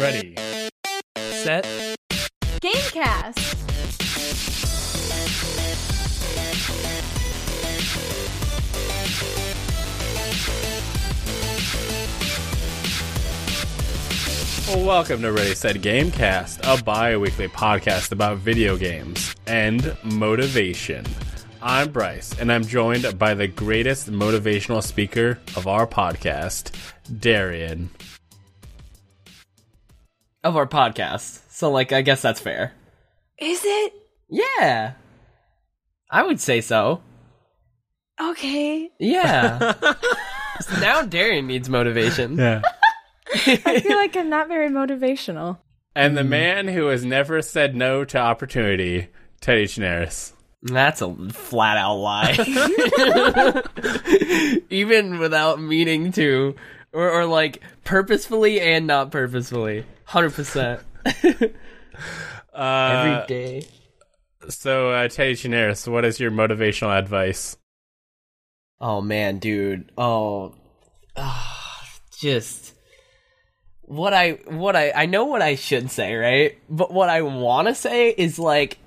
Ready. Set. Gamecast. Welcome to Ready Set Gamecast, a bi weekly podcast about video games and motivation. I'm Bryce, and I'm joined by the greatest motivational speaker of our podcast, Darian. Of our podcast. So like I guess that's fair. Is it? Yeah. I would say so. Okay. Yeah. Now Darian needs motivation. Yeah. I feel like I'm not very motivational. And the hmm. man who has never said no to opportunity, Teddy Chinaris. That's a flat out lie. Even without meaning to or, or like purposefully and not purposefully. 100%. Uh, Every day. So, uh, Teddy Chinaris, what is your motivational advice? Oh man, dude. Oh, ah, just what I what I I know what I should say, right? But what I want to say is like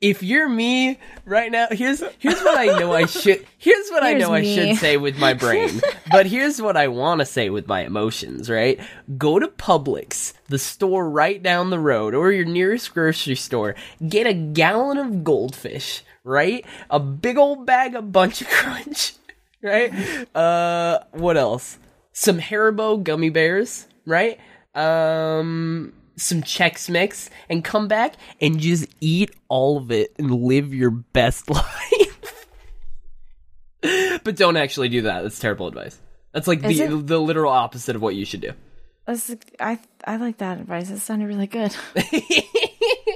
if you're me right now, here's here's what I know I should here's what I Here's know I should say with my brain. but here's what I want to say with my emotions, right? Go to Publix, the store right down the road or your nearest grocery store, get a gallon of goldfish, right? A big old bag of bunch of crunch, right? Uh what else? Some Haribo gummy bears, right? Um some Chex Mix and come back and just eat all of it and live your best life. but don't actually do that. That's terrible advice. That's like Is the it? the literal opposite of what you should do. That's, I I like that advice. It sounded really good.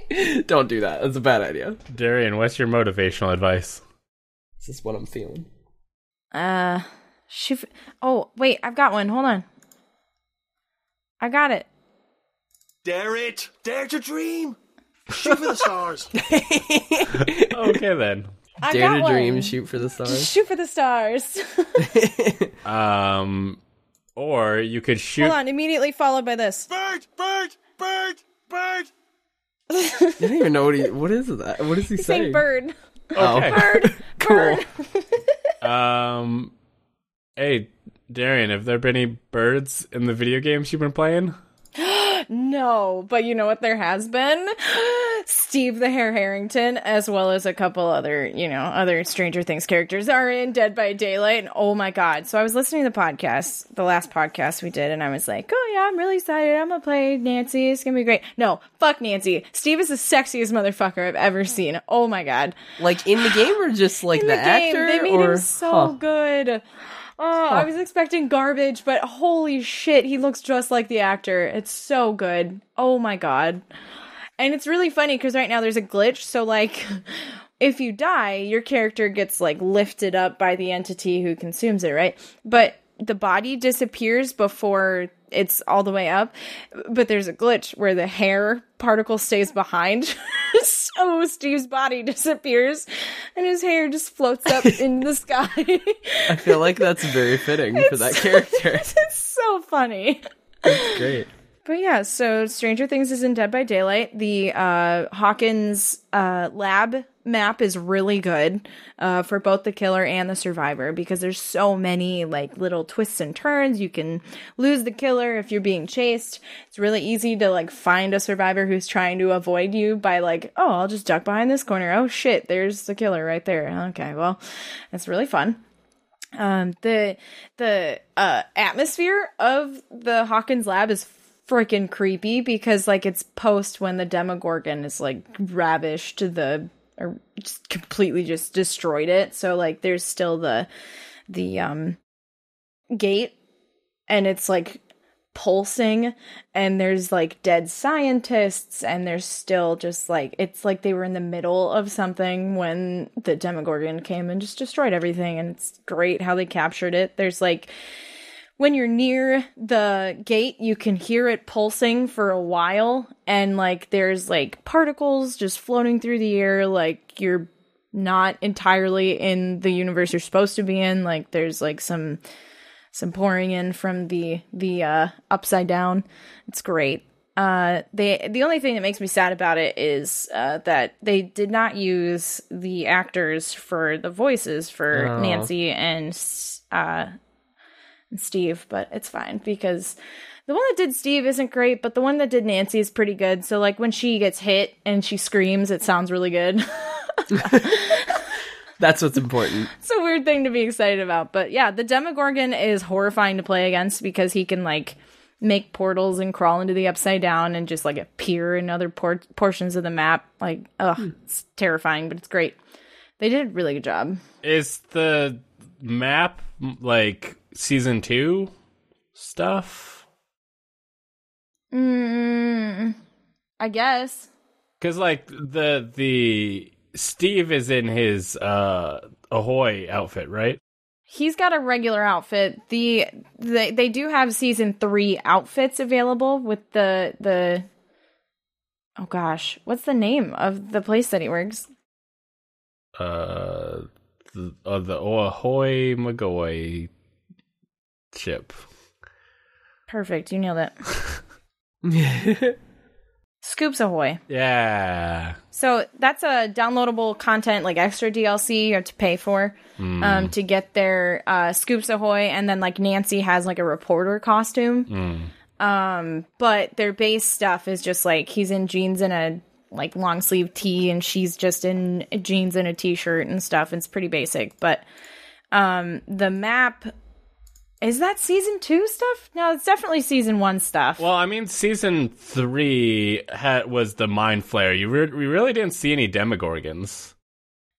don't do that. That's a bad idea. Darian, what's your motivational advice? This is what I'm feeling. Uh, shoot. Oh wait, I've got one. Hold on. I got it. Dare it! Dare to dream! Shoot for the stars! Okay, then. I Dare got to dream, shoot for the stars. Shoot for the stars. Um, or you could shoot. Hold on. Immediately followed by this. bird! Bird! Bird! Bird! I don't even know what he. What is that? What is he Saying saying? bird. Oh, Bird. cool. Um, hey, Darian, have there been any birds in the video games you've been playing? No, but you know what? There has been Steve the Hair Harrington, as well as a couple other, you know, other Stranger Things characters are in Dead by Daylight. And oh my god! So I was listening to the podcast, the last podcast we did, and I was like, oh yeah, I'm really excited. I'm gonna play Nancy. It's gonna be great. No, fuck Nancy. Steve is the sexiest motherfucker I've ever seen. Oh my god! Like in the game or just like the, the, game, actor? they made or him so Huh. good. Oh, I was expecting garbage, but holy shit, he looks just like the actor. It's so good. Oh my god. And it's really funny because right now there's a glitch. So, like, if you die, your character gets, like, lifted up by the entity who consumes it, right? But the body disappears before it's all the way up. But there's a glitch where the hair particle stays behind. so Steve's body disappears and his hair just floats up in the sky. I feel like that's very fitting for that character. it's so funny. Great. But yeah, so Stranger Things is in Dead by Daylight. The uh, Hawkins uh, lab map is really good uh, for both the killer and the survivor because there's so many like little twists and turns. You can lose the killer if you're being chased. It's really easy to like find a survivor who's trying to avoid you by like, oh, I'll just duck behind this corner. Oh shit, there's the killer right there. Okay, well, it's really fun um the the uh atmosphere of the hawkins lab is freaking creepy because like it's post when the demogorgon is like ravished the or just completely just destroyed it. So like there's still the the um gate and it's like pulsing and there's like dead scientists and there's still just like it's like they were in the middle of something when the demogorgon came and just destroyed everything and it's great how they captured it. There's like when you're near the gate you can hear it pulsing for a while and like there's like particles just floating through the air like you're not entirely in the universe you're supposed to be in like there's like some some pouring in from the the uh upside down it's great Uh, they the only thing that makes me sad about it is uh, that they did not use the actors for the voices for Oh. Nancy and uh, and Steve, but it's fine because the one that did Steve isn't great, but the one that did Nancy is pretty good. So like when she gets hit and she screams, it sounds really good. That's what's important. it's a weird thing to be excited about. But yeah, the Demogorgon is horrifying to play against because he can like make portals and crawl into the upside down and just like appear in other por- portions of the map. Like, ugh, hmm. it's terrifying, but it's great. They did a really good job. Is the map like season two stuff? Mm, I guess. Because like the the Steve is in his uh Ahoy outfit, right? He's got a regular outfit. The they they do have season three outfits available with the the oh gosh, what's the name of the place that he works? Uh, the uh, the Ahoy McGoy ship. Perfect, you nailed it. Scoops Ahoy. Yeah. So that's a downloadable content, like extra DLC you have to pay for um, to get their uh, Scoops Ahoy, and then like Nancy has like a reporter costume. Um, but their base stuff is just like he's in jeans and a like long sleeve tee, and she's just in jeans and a t shirt and stuff. It's pretty basic, but um, the map is that season two stuff? No, it's definitely season one stuff. Well, I mean, season three had, was the mind flayer. You re- we really didn't see any Demogorgons.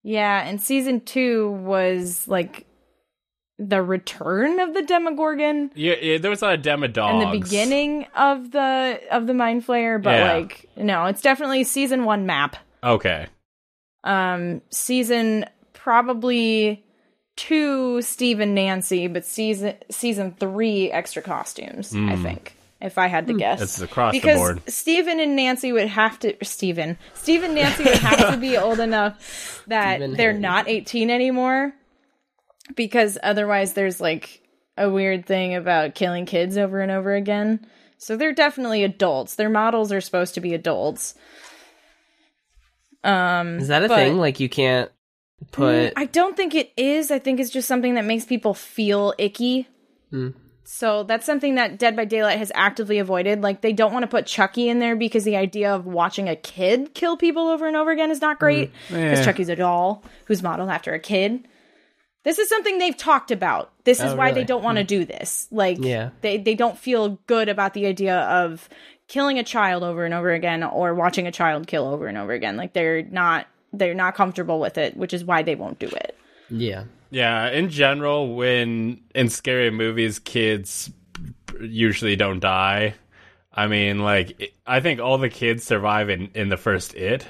Yeah, and season two was like the return of the Demogorgon Yeah, yeah there was a Demodogs. and the beginning of the of the Mind Flayer, but Yeah. like no, it's definitely season one map. Okay. Um, season probably two Steve and Nancy, but season season three extra costumes. I think, if I had to guess, It's across the because board. Stephen and Nancy would have to Stephen Stephen and Nancy would have to be old enough that Stephen they're Harry. not 18 anymore because otherwise there's like a weird thing about killing kids over and over again. So they're definitely adults. Their models are supposed to be adults. Um Is that a but- thing? Like you can't put mm, I don't think it is. I think it's just something that makes people feel icky. Hmm. So that's something that Dead by Daylight has actively avoided. Like they don't want to put Chucky in there because the idea of watching a kid kill people over and over again is not great. Because Yeah. Chucky's a doll who's modeled after a kid. This is something they've talked about. This is Oh, why they don't want to mm. do this. Like Yeah. they they don't feel good about the idea of killing a child over and over again or watching a child kill over and over again. Like they're not they're not comfortable with it, which is why they won't do it. yeah. Yeah, in general, when in scary movies, kids usually don't die. I mean, like, I think all the kids survive in, in the first It.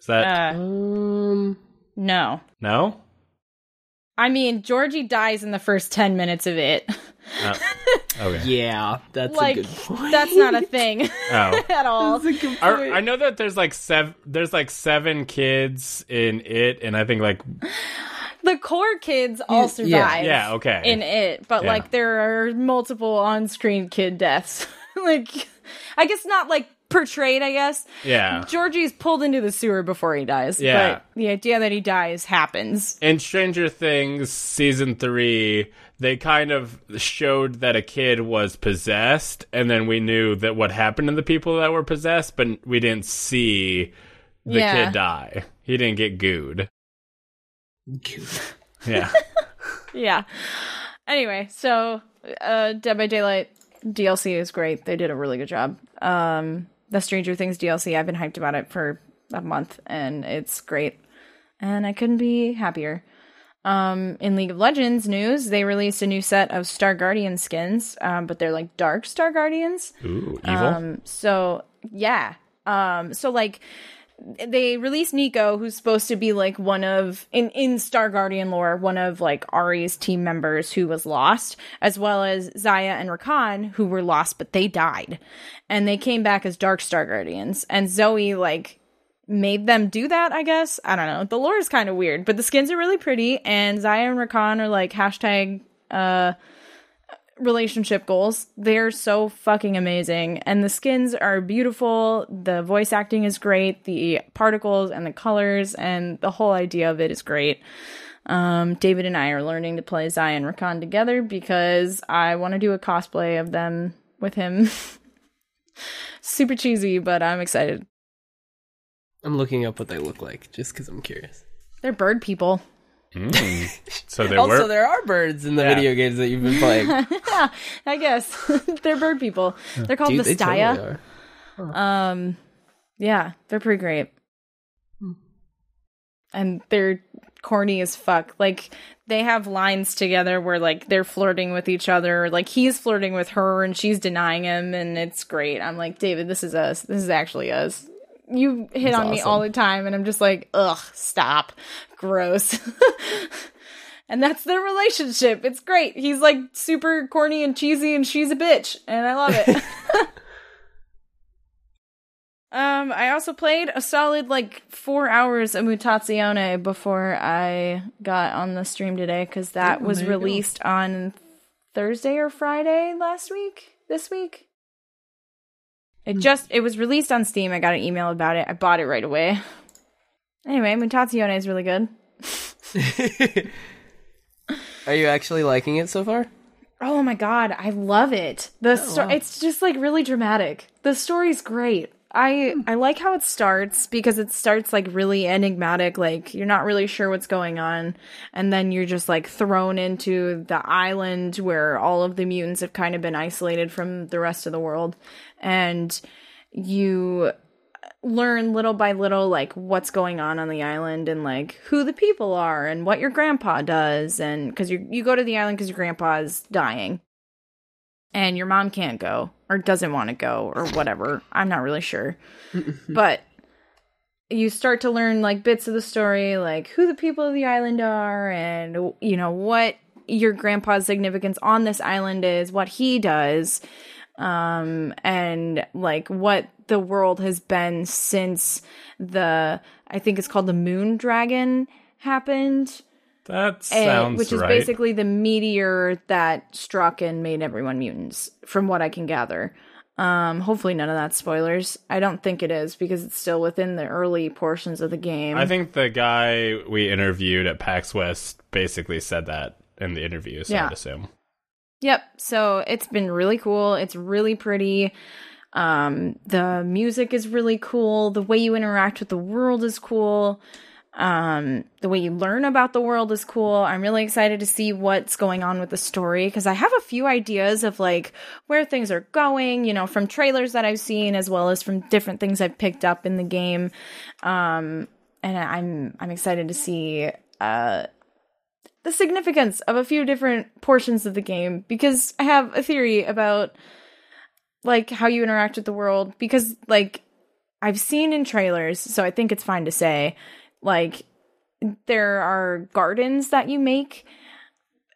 Is that Uh, Um no. no? I mean, Georgie dies in the first 10 minutes of it. Oh, okay. yeah, that's like a good point. that's not a thing Oh. at all. That's a good Are- I know that there's like seven. There's like seven kids in it, and I think like The core kids all survive yeah, okay. in it, but Yeah. like there are multiple on-screen kid deaths. like I guess not like portrayed, I guess. yeah. Georgie's pulled into the sewer before he dies, Yeah. but the idea that he dies happens. in Stranger Things season three, they kind of showed that a kid was possessed, and then we knew that what happened to the people that were possessed, but we didn't see the Yeah. kid die. He didn't get gooed. Yeah. Yeah. Anyway, so uh Dead by Daylight DLC is great. They did a really good job. Um the Stranger Things DLC, I've been hyped about it for a month and it's great. And I couldn't be happier. Um in League of Legends news, they released a new set of Star Guardian skins, um, but they're like dark Star Guardians. Ooh, evil. Um, so yeah. Um, so like they released Neeko, who's supposed to be like one of in in Star Guardian lore, one of like Ahri's team members who was lost, as well as Xayah and Rakan, who were lost but they died, and they came back as Dark Star Guardians. And Zoe like made them do that. I guess I don't know. The lore is kind of weird, but the skins are really pretty, and Xayah and Rakan are like hashtag uh relationship goals. They're so fucking amazing. And the skins are beautiful. The voice acting is great. The particles and the colors and the whole idea of it is great. Um, David and I are learning to play Zai and Rakan together because I want to do a cosplay of them with him. Super cheesy, but I'm excited. I'm looking up what they look like just because I'm curious. They're bird people. So there also, were. there are birds in the Yeah. video games that you've been playing. yeah, I guess they're bird people. They're called Dude, they Vastaya. totally are. Um, yeah, they're pretty great. And they're corny as fuck. Like they have lines together where like they're flirting with each other. Like he's flirting with her and she's denying him, and it's great. I'm like, David, this is us. This is actually us. You hit That's on me all the time, and I'm just like, ugh, stop, gross. and that's their relationship. It's great. He's like super corny and cheesy, and she's a bitch, and I love it. Um, I also played a solid like four hours of Mutazione before I got on the stream today because that Oh, was you go. released on Thursday or Friday last week. This week. It hmm. just it was released on Steam. I got an email about it. I bought it right away. Anyway, Mutazione is really good. Are you actually liking it so far? Oh my god, I love it. The oh, sto- wow. it's just like really dramatic. The story's great. I hmm. I like how it starts because it starts like really enigmatic, like you're not really sure what's going on, and then you're just like thrown into the island where all of the mutants have kind of been isolated from the rest of the world, and you learn little by little like what's going on on the island and like who the people are and what your grandpa does. And because you you go to the island because your grandpa's dying and your mom can't go or doesn't want to go or whatever. I'm not really sure. But you start to learn like bits of the story like who the people of the island are and you know what your grandpa's significance on this island is what he does um and like what the world has been since the i think it's called the moon dragon happened that eh, sounds which is right. basically the meteor that struck and made everyone mutants from what i can gather um hopefully none of that spoilers i don't think it is because it's still within the early portions of the game I think the guy we interviewed at PAX West basically said that in the interview, so Yeah. I'd assume. Yep. So it's been really cool. It's really pretty. Um, the music is really cool. The way you interact with the world is cool. Um, the way you learn about the world is cool. I'm really excited to see what's going on with the story because I have a few ideas of like where things are going, you know, from trailers that I've seen as well as from different things I've picked up in the game. Um, and I'm I'm excited to see uh the significance of a few different portions of the game because I have a theory about like how you interact with the world because like I've seen in trailers, so I think it's fine to say like there are gardens that you make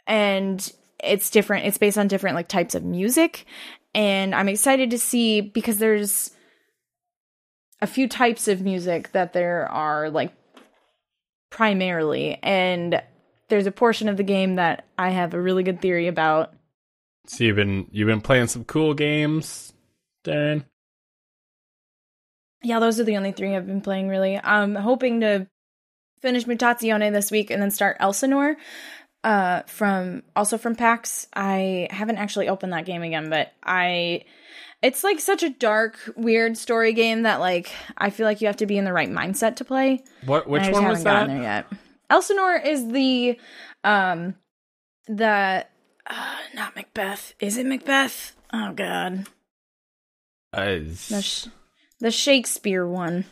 and it's different it's based on different like types of music and I'm excited to see because there's a few types of music that there are like primarily and there's a portion of the game that I have a really good theory about. So you've been you've been playing some cool games, Darren. Yeah, those are the only three I've been playing really. I'm hoping to finish Mutazione this week and then start Elsinore. Uh, from also from PAX. I haven't actually opened that game again, but I it's like such a dark, weird story game that like I feel like you have to be in the right mindset to play. What which one haven't was gotten that? there yet. Elsinore is the um the uh, not Macbeth. Is it Macbeth? Oh god. Uh, The sh- the Shakespeare one.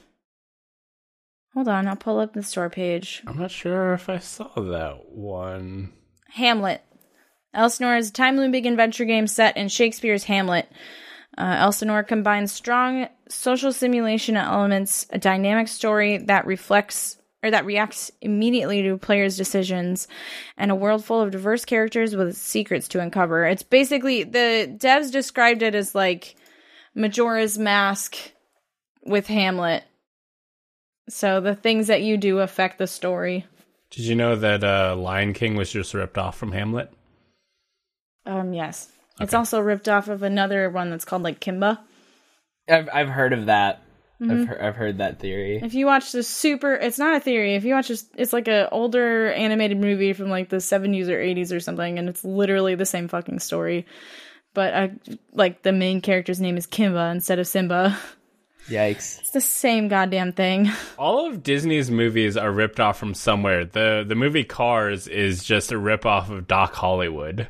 Hold on, I'll pull up the store page. I'm not sure if I saw that one. Hamlet. Elsinore is a time looping adventure game set in Shakespeare's Hamlet. Uh, Elsinore combines strong social simulation elements, a dynamic story that reflects or that reacts immediately to players' decisions, and a world full of diverse characters with secrets to uncover. It's basically the devs described it as like Majora's Mask with Hamlet. So the things that you do affect the story. Did you know that uh, Lion King was just ripped off from Hamlet? Um, yes. It's also ripped off of another one that's called like Kimba. I've I've heard of that. Mm-hmm. I've heard, I've heard that theory. If you watch the super, it's not a theory. If you watch this, it's like an older animated movie from like the 70s or 80s or something, and it's literally the same fucking story. But uh, like the main character's name is Kimba instead of Simba. Yikes! It's the same goddamn thing. All of Disney's movies are ripped off from somewhere. The the movie Cars is just a rip off of Doc Hollywood.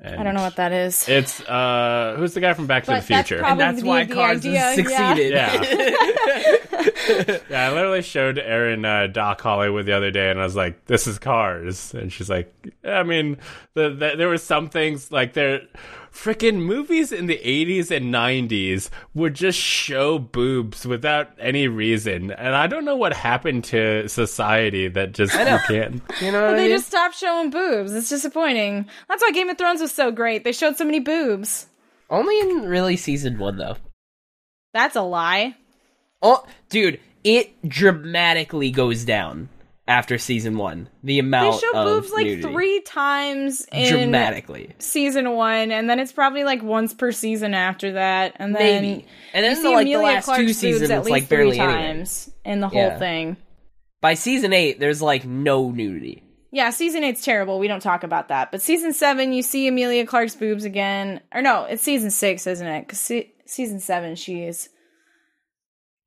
And I don't know what that is. It's uh who's the guy from Back to the Future? prob- And that's the- why the Cars idea, has yeah. succeeded. Yeah. yeah, I literally showed Erin uh, Doc Hollywood the other day, and I was like, "This is Cars," and she's like, "I mean, the, the, there were some things like there, freaking movies in the '80s and '90s would just show boobs without any reason, and I don't know what happened to society that just you can't." You know what I They mean? just stopped showing boobs. It's disappointing. That's why Game of Thrones was so great. They showed so many boobs. Only in really season one though. That's a lie. Oh, dude, it dramatically goes down after season one. The amount They show of boobs like three times in dramatically. season one, and then it's probably like once per season after that, and then Maybe. And then the, like the Amelia last Clark's two seasons, at least like three barely anything. times in the Yeah. whole thing. By season eight, there's like no nudity. Yeah, season eight's terrible. We don't talk about that. But season seven, you see Emilia Clarke's boobs again. Or no, it's season six, isn't it? Because se- season seven, she is.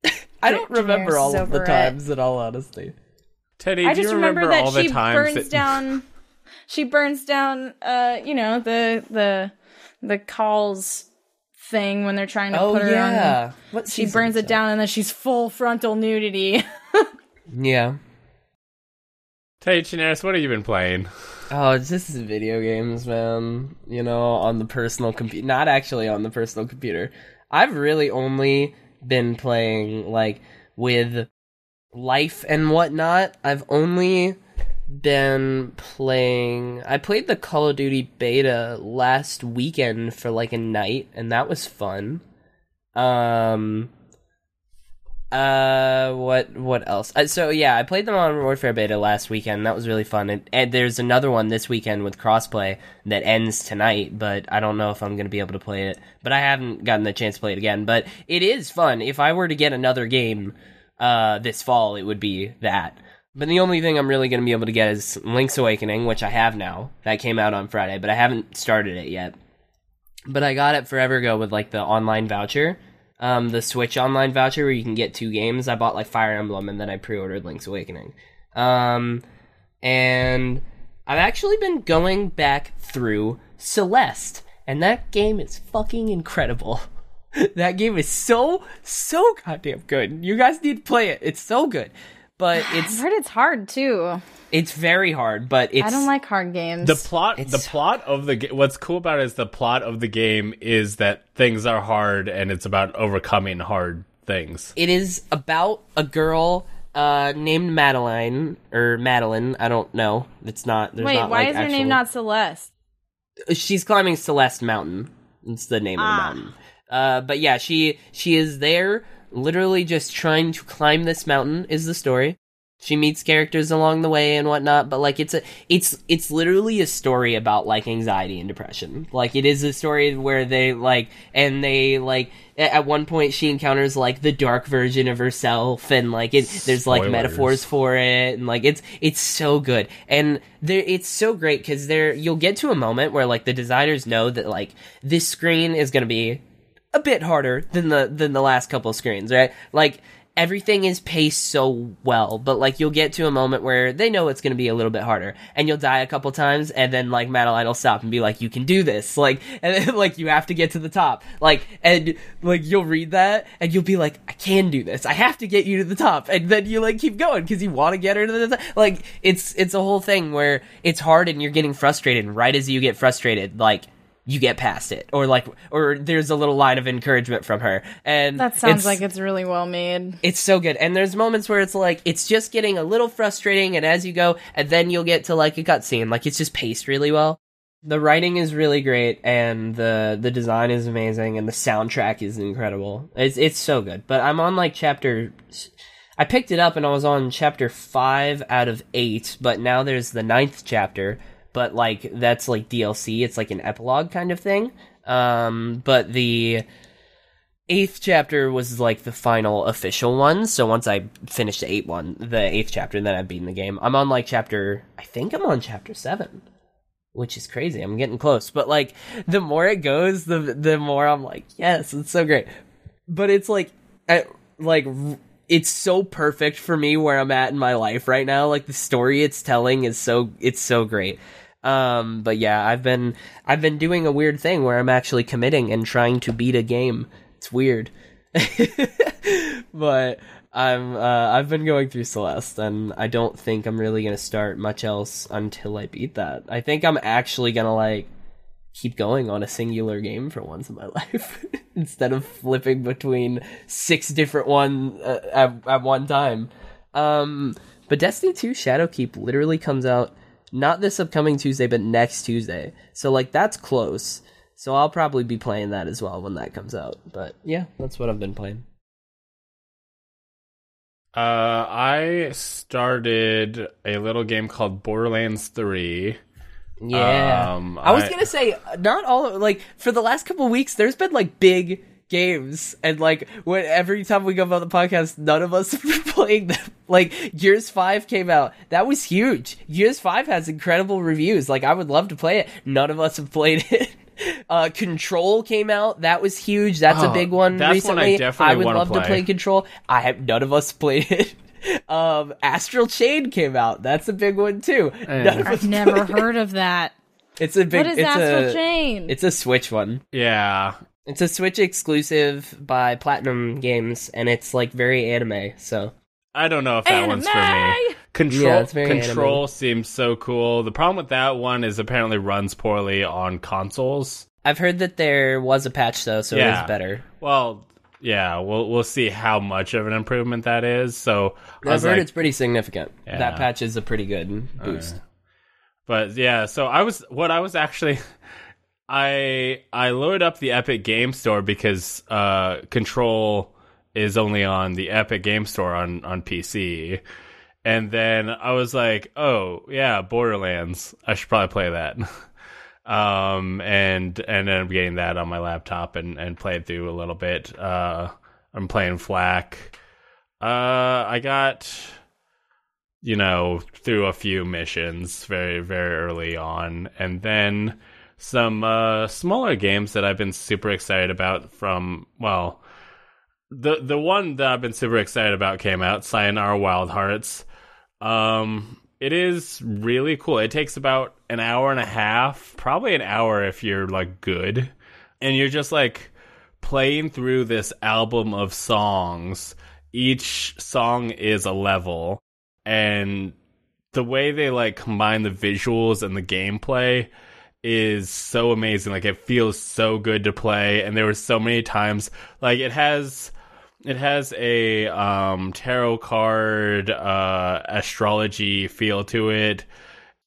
I don't remember all of the it. times, in all honesty. Teddy, I just you remember, remember, all that the she times burns that down. She burns down. Uh, you know the the the khals thing when they're trying to Oh put her on. yeah, what She burns it down, and then she's full frontal nudity. Yeah. Teddy Chinaris, what have you been playing? Oh, it's just video games, man. You know, on the personal computer. Not actually on the personal computer. I've really only been playing, like, with life and whatnot. I've only been playing. I played the Call of Duty beta last weekend for, like, a night, and that was fun. Um. Uh, what what else? Uh, so yeah, I played the Modern Warfare beta last weekend. That was really fun. And, and there's another one this weekend with crossplay that ends tonight, but I don't know if I'm gonna be able to play it. But I haven't gotten the chance to play it again. But it is fun. If I were to get another game, uh, this fall, it would be that. But the only thing I'm really gonna be able to get is Link's Awakening, which I have now. That came out on Friday, but I haven't started it yet. But I got it forever ago with like the online voucher um, the Switch online voucher where you can get two games. I bought like Fire Emblem and then I pre-ordered Link's Awakening. Um, and I've actually been going back through Celeste, and that game is fucking incredible. that game is so so goddamn good. You guys need to play it. It's so good. But I've it's heard it's hard too. it's very hard, but it's I don't like hard games. The plot, the It's- plot of the ga- what's cool about it is the plot of the game is that things are hard and it's about overcoming hard things. it is about a girl uh, named Madeline or Madeline. I don't know. It's not. There's Wait, not, why like, is her actual- name not Celeste? she's climbing Celeste Mountain. It's the name Ah. of the mountain. Uh, but yeah, she she is there, literally just trying to climb this mountain. Is the story? She meets characters along the way and whatnot, but like it's a it's it's literally a story about like anxiety and depression. Like it is a story where they like and they like at one point she encounters like the dark version of herself and like it there's like Spoilers. metaphors for it and like it's it's so good and there it's so great because there you'll get to a moment where like the designers know that like this screen is going to be a bit harder than the than the last couple screens right? Like everything is paced so well but like you'll get to a moment where they know it's going to be a little bit harder and you'll die a couple times and then like madeline will stop and be like you can do this. Like and then like you have to get to the top. Like and like you'll read that and you'll be like i can do this. I have to get you to the top. And then you like keep going because you want to get her to the top. Like it's it's a whole thing where it's hard and you're getting frustrated and right as you get frustrated like you get past it. Or like or there's a little line of encouragement from her. And That sounds it's- like it's really well made. it's so good. And there's moments where it's like it's just getting a little frustrating and as you go and then you'll get to like a cutscene. Like it's just paced really well. The writing is really great and the the design is amazing and the soundtrack is incredible. It's it's so good. But i'm on like chapter i picked it up and i was on chapter 5 out of 8 but now there's the ninth chapter but like that's like DLC. It's like an epilogue kind of thing. Um, but the eighth chapter was like the final official one. So once I finished the eighth one, the eighth chapter, then I've beaten the game. I'm on like chapter. I think I'm on chapter seven, which is crazy. I'm getting close, but like the more it goes, the the more I'm like, yes, it's so great. But it's like, I, like it's so perfect for me where I'm at in my life right now. Like the story it's telling is so it's so great. Um, but yeah, I've been I've been doing a weird thing where I'm actually committing and trying to beat a game. It's weird. but I'm uh, I've been going through Celeste and I don't think I'm really gonna start much else until I beat that. I think I'm actually gonna like keep going on a singular game for once in my life instead of flipping between six different one uh, at, at one time. Um, but Destiny 2 Shadowkeep literally comes out not this upcoming Tuesday, but next Tuesday. So like that's close. So I'll probably be playing that as well when that comes out. But yeah, that's what I've been playing. Uh, I started a little game called Borderlands 3. Yeah. Um, I was I- gonna say not all like for the last couple weeks. There's been like big games, and like when every time we go about the podcast, none of us have been playing them. Like Gears Five came out, that was huge. Gears Five has incredible reviews. Like I would love to play it. None of us have played it. Uh, Control came out. That was huge. That's a Oh, big one that's one I recently. definitely would wanna love to play. play Control. I have none of us played it. Um, Astral Chain came out. That's a big one too. None of us I've never heard of that. it's a big. What is it's Astral a, Chain? It's a Switch one. Yeah. It's a Switch exclusive by Platinum Games, and it's like very anime. So I don't know if that one's for me. Control Yeah, it's very Control seems so cool. The problem with that one is apparently runs poorly on consoles. I've heard that there was a patch though, so Yeah. it's better. Well, yeah, we'll we'll see how much of an improvement that is. So I I've was heard like, it's pretty significant. Yeah. That patch is a pretty good boost. But yeah, so I was what I was actually I I loaded up the Epic Game Store because uh Control is only on the Epic Game Store on on PC. And then I was like, "Oh, yeah, Borderlands. I should probably play that." um and and then up getting that on my laptop and and played through a little bit. Uh I'm playing FL4K. Uh I got you know, through a few missions very, very early on. And then some uh, smaller games that I've been super excited about from, well, the the one that I've been super excited about came out, Sayonara Wild Hearts. Um, it is really cool. It takes about an hour and a half, probably an hour if you're like good, and you're just like playing through this album of songs. Each song is a level, and the way they like combine the visuals and the gameplay is so amazing. Like it feels so good to play, and there were so many times like it has it has a um tarot card uh astrology feel to it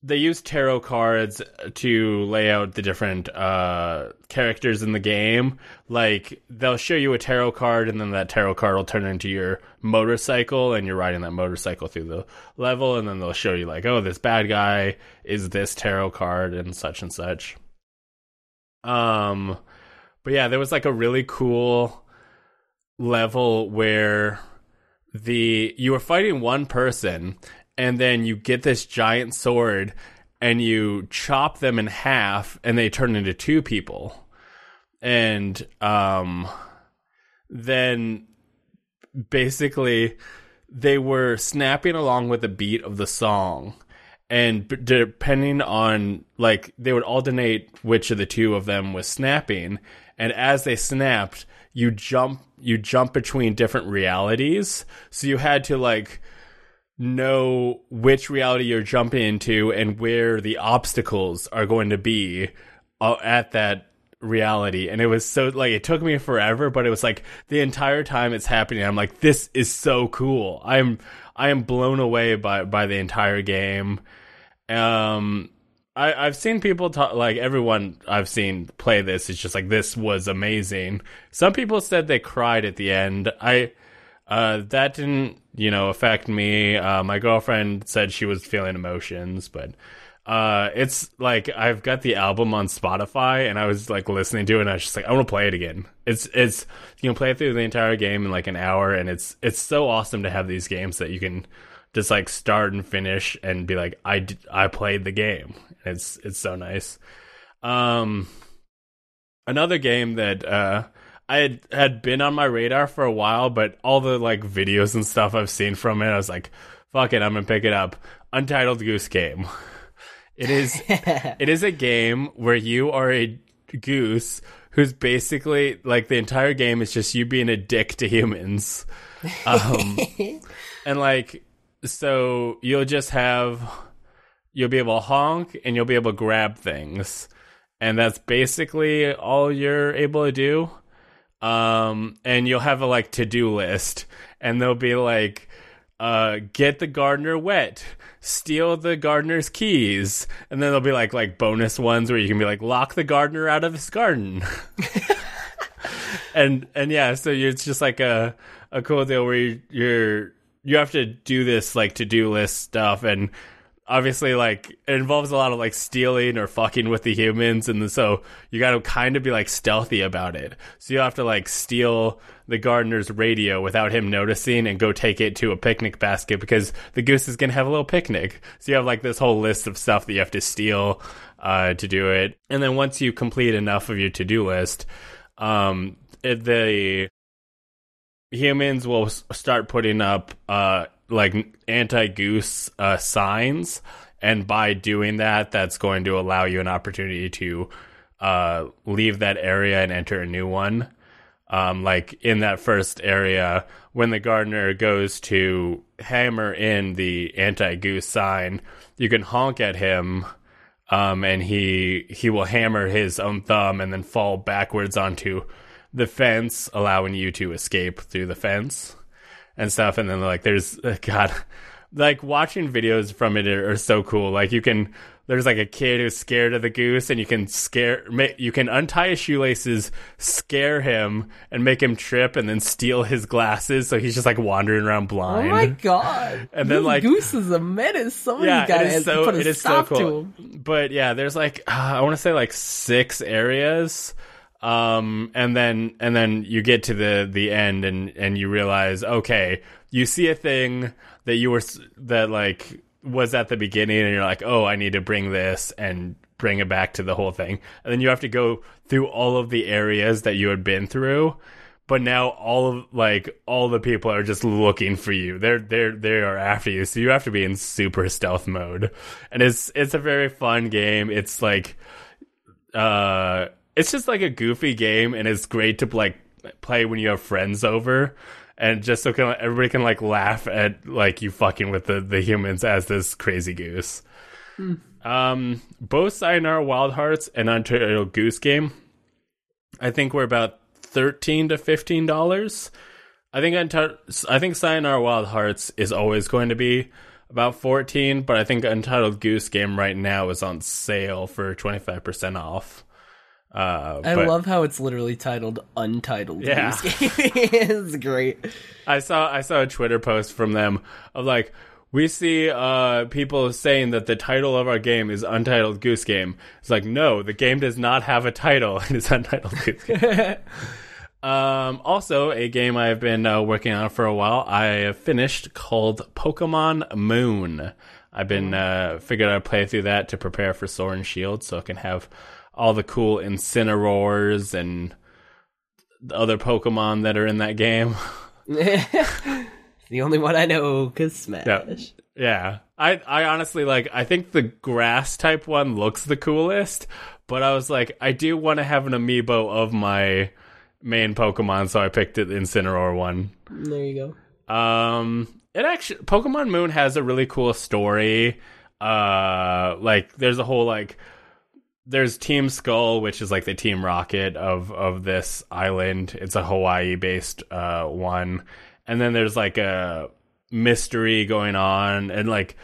they use tarot cards to lay out the different uh characters in the game. Like they'll show you a tarot card and then that tarot card will turn into your motorcycle and you're riding that motorcycle through the level and then they'll show you like oh this bad guy is this tarot card and such and such. Um but yeah there was like a really cool level where the you were fighting one person and then you get this giant sword and you chop them in half and they turn into two people. And um then basically they were snapping along with the beat of the song. And depending on like they would alternate which of the two of them was snapping. And as they snapped you jump you jump between different realities. So you had to like know which reality you're jumping into and where the obstacles are going to be uh, at that reality and it was so like it took me forever but it was like the entire time it's happening i'm like this is so cool i'm i am blown away by by the entire game um I, I've seen people talk like everyone I've seen play this is just like this was amazing. Some people said they cried at the end. I uh, that didn't you know affect me. Uh, my girlfriend said she was feeling emotions, but Uh, it's like I've got the album on Spotify, and I was like listening to it, and I was just like, I want to play it again. It's it's you can play it through the entire game in like an hour, and it's it's so awesome to have these games that you can just like start and finish and be like, I I played the game. It's it's so nice. Um, another game that uh I had, had been on my radar for a while, but all the like videos and stuff I've seen from it, I was like, fuck it, I'm gonna pick it up. Untitled Goose Game. It is it is a game where you are a goose who's basically like the entire game is just you being a dick to humans. Um and like so you'll just have you'll be able to honk and you'll be able to grab things. And that's basically all you're able to do. Um and you'll have a like to-do list. And they'll be like uh, get the gardener wet, steal the gardener's keys, and then there'll be like like bonus ones where you can be like lock the gardener out of his garden. and and yeah, so it's just like a a cool deal where you, you're you have to do this like to do list stuff. And obviously like it involves a lot of like stealing or fucking with the humans and so you got to kind of be like stealthy about it. So you have to like steal the gardener's radio without him noticing and go take it to a picnic basket because the goose is going to have a little picnic. So you have like this whole list of stuff that you have to steal uh, to do it. And then once you complete enough of your to-do list um, the humans will start putting up uh like anti goose uh signs. And by doing that that's going to allow you an opportunity to uh leave that area and enter a new one. Um like in that first area when the gardener goes to hammer in the anti goose sign you can honk at him um, and he he will hammer his own thumb and then fall backwards onto the fence, allowing you to escape through the fence and stuff. And then like there's uh, God, like watching videos from it are, are so cool. Like you can there's like a kid who's scared of the goose, and you can scare you can untie his shoelaces, scare him, and make him trip, and then steal his glasses, so he's just like wandering around blind. Oh my god! And then, This like- Goose is a menace. Somebody yeah, got to so put a it is so stop to him. But yeah, there's like uh, I want to say like six areas, um, and then and then you get to the the end and and you realize okay, you see a thing that you were that like was at the beginning, and you're like, oh, I need to bring this and bring it back to the whole thing, and then you have to go through all of the areas that you had been through but now all of like all the people are just looking for you. They're they're they are after you, so you have to be in super stealth mode. And it's it's a very fun game. It's like uh it's just like a goofy game and it's great to like play when you have friends over and just so can, everybody can like laugh at like you fucking with the the humans as this crazy goose. Um both Sayonara Wild Hearts and Untitled Goose Game I think we're about thirteen to fifteen dollars. I think Unti- I think Sayonara Wild Hearts is always going to be about fourteen, but I think Untitled Goose Game right now is on sale for twenty five percent off. Uh, I but love how it's literally titled Untitled. Yeah. Goose Game. it's great. I saw I saw a Twitter post from them of like we see uh, people saying that the title of our game is Untitled Goose Game. It's like no, the game does not have a title. It is Untitled Goose Game. Um, also, a game I've been uh, working on for a while, I have finished called Pokemon Moon. I've been uh, figured I'd play through that to prepare for Sword and Shield, so I can have all the cool Incineroars and the other Pokemon that are in that game. the only one I know, cause Smash. Yeah. Yeah. I, I honestly like I think the grass type one looks the coolest, but I was like, I do want to have an amiibo of my main Pokemon, so I picked the Incineroar one. There you go. Um it actually Pokemon Moon has a really cool story. Uh like there's a whole like there's Team Skull, which is like the Team Rocket of of this island. It's a Hawaii based uh one. And then there's like a mystery going on and like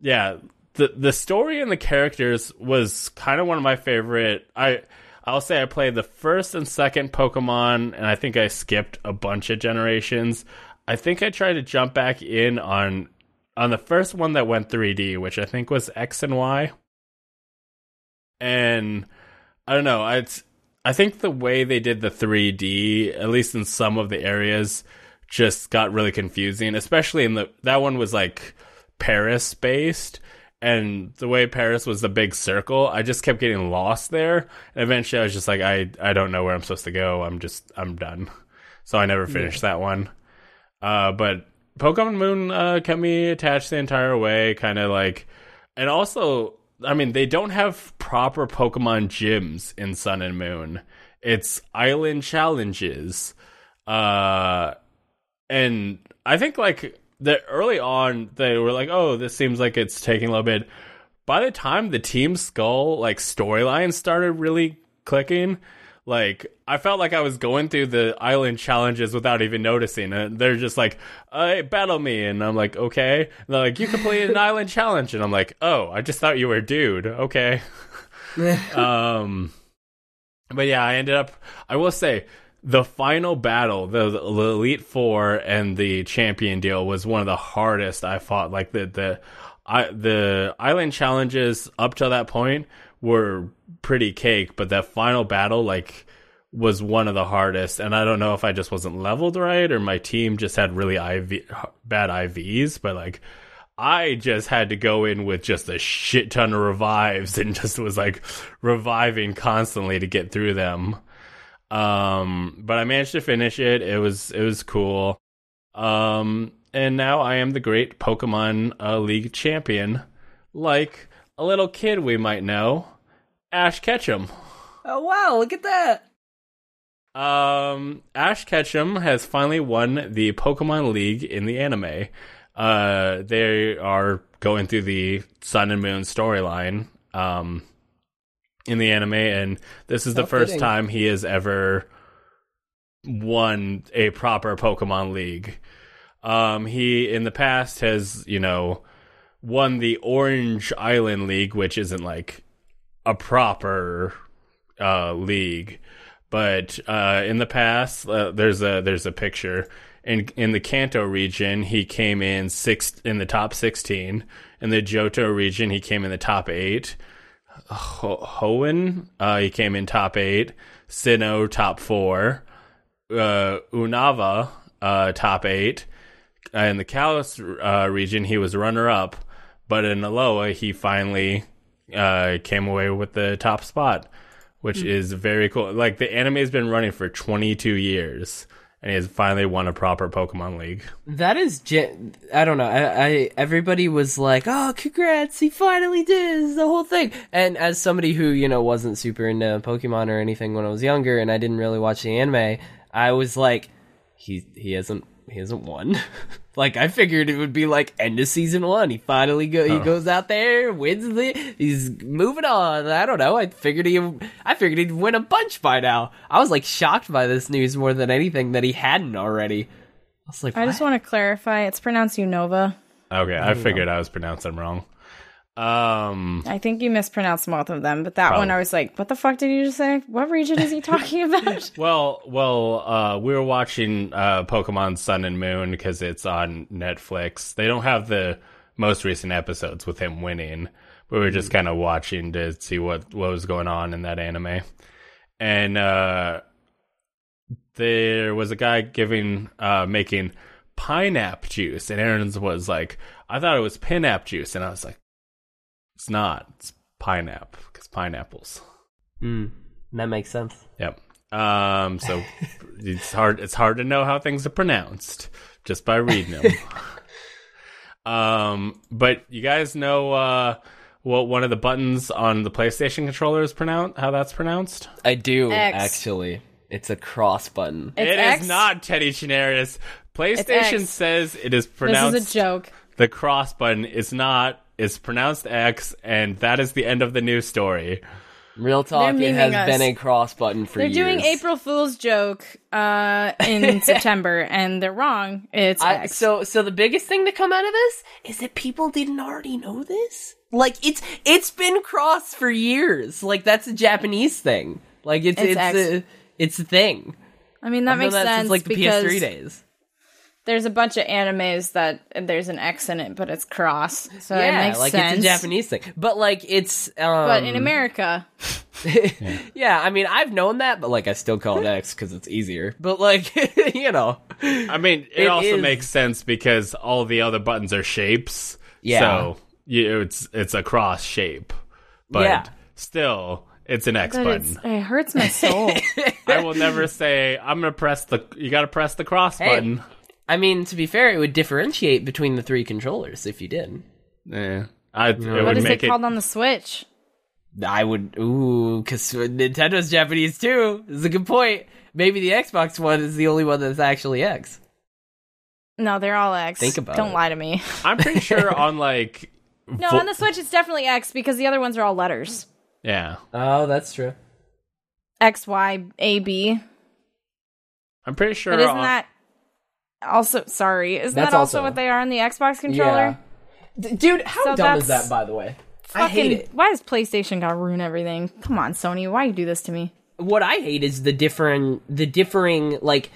yeah, the the story and the characters was kind of one of my favorite. I I'll say I played the first and second Pokemon and I think I skipped a bunch of generations. I think I tried to jump back in on on the first one that went 3D, which I think was X and Y. and I don't know. It's I think the way they did the 3D, at least in some of the areas, just got really confusing. Especially in the that one was like Paris based, and the way Paris was the big circle, I just kept getting lost there. And eventually, I was just like, I I don't know where I'm supposed to go. I'm just I'm done. So I never finished that one. Uh, but Pokemon Moon uh, kept me attached the entire way, kind of like, and also, I mean, they don't have proper Pokemon gyms in Sun and Moon. It's island challenges, uh, and I think like the early on they were like, oh, this seems like it's taking a little bit. By the time the Team Skull like storyline started really clicking, like I felt like I was going through the island challenges without even noticing it. They're just like, "Hey, battle me," and I'm like, "Okay." And they're like, "You completed an island challenge," and I'm like, "Oh, I just thought you were a dude." Okay. um, but yeah, I ended up. I will say the final battle, the, the Elite Four and the Champion deal, was one of the hardest I fought. Like the the I, the island challenges up to that point were pretty cake, but that final battle, like, was one of the hardest. And I don't know if I just wasn't leveled right or my team just had really IV bad IVs, but like. I just had to go in with just a shit ton of revives and just was like reviving constantly to get through them. Um, but I managed to finish it. It was it was cool. Um, and now I am the great Pokemon uh, League champion, like a little kid we might know, Ash Ketchum. Oh wow, look at that. Um, Ash Ketchum has finally won the Pokemon League in the anime. Uh, they are going through the Sun and Moon storyline. Um, in the anime, and this is the first fitting. time he has ever won a proper Pokemon League. Um, he in the past has, you know, won the Orange Island League, which isn't like a proper uh, league, but uh, in the past, uh, there's a there's a picture in in the Kanto region. He came in six in the top sixteen. In the Johto region, he came in the top eight. Ho- Hoenn, uh, he came in top eight. Sinnoh, top four. Uh, Unava, uh, top eight. In the Kalos region, he was runner up, but in Alola, he finally uh, came away with the top spot, which is very cool. Like the anime has been running for 22 years, and he has finally won a proper Pokemon League. That is, gen- I don't know. I, I everybody was like, "Oh, congrats! He finally did the whole thing." And as somebody who you know wasn't super into Pokemon or anything when I was younger, and I didn't really watch the anime, I was like, "He he hasn't he hasn't won." like I figured it would be like end of season one. He finally go he goes out there, wins the. He's moving on. I don't know. I figured he I figured he'd win a bunch by now. I was like shocked by this news more than anything that he hadn't already. I was like, I just want to clarify. It's pronounced Unova. Okay, I figured I was pronouncing them wrong. Um, I think you mispronounced both of them, but that one I was like, "What the fuck did you just say? What region is he talking about?" Well, well, uh, we were watching uh, Pokemon Sun and Moon because it's on Netflix. They don't have the most recent episodes with him winning, but we were just kind of watching to see what what was going on in that anime. And uh, there was a guy giving uh, making pineapple juice, and Aaron's was like, "I thought it was pinap juice," and I was like, "It's not. It's pineapple because pineapples." Mm, that makes sense. Yep. Um. So it's hard. It's hard to know how things are pronounced just by reading them. um. But you guys know uh, what one of the buttons on the PlayStation controller is pronounced? How that's pronounced? I do X. actually. It's a cross button. It's It is X. not Teddy Chinaris. PlayStation says it is pronounced. This pronounced. is a joke. The cross button is not. It's pronounced X, and that is the end of the news story. Real talk, it has us. been a cross button for years. They're years. doing April Fool's joke uh, in September, and they're wrong. It's I, X. so, so the biggest thing to come out of this is that people didn't already know this. Like it's it's been crossed for years. Like that's a Japanese thing. Like it's It's it's X. a it's a thing. I mean, that I've makes that sense since like the because PS3 days. There's a bunch of animes that there's an X in it, but it's cross, so it yeah, makes like sense. it's a Japanese thing. But like it's um but in America, Yeah, I mean, I've known that, but like I still call it X cuz it's easier. But like, you know. I mean, it, It also is- makes sense because all the other buttons are shapes. Yeah. So you, it's it's a cross shape, but Yeah. still, it's an X but button. it hurts my soul. I will never say I'm gonna press the. You got to press the cross Hey. button. I mean, to be fair, it would differentiate between the three controllers if you did. Yeah, I, it what would is it make it. called on the Switch? I would, ooh, because Nintendo's Japanese too. This is a good point. Maybe the Xbox one is the only one that's actually X. No, they're all X. Think about it. Don't it. lie to me. I'm pretty sure on like. No, vo- on the Switch it's definitely X because the other ones are all letters. yeah, Oh, that's true. X, Y, A, B. I'm pretty sure. But isn't on- that also sorry? Isn't That's that also, also- what they are on the Xbox controller? D- dude, how So dumb is that, by the way? I hate it. Why does PlayStation gotta ruin everything? Come on, Sony, why you do this to me? What I hate is the different, the differing, like,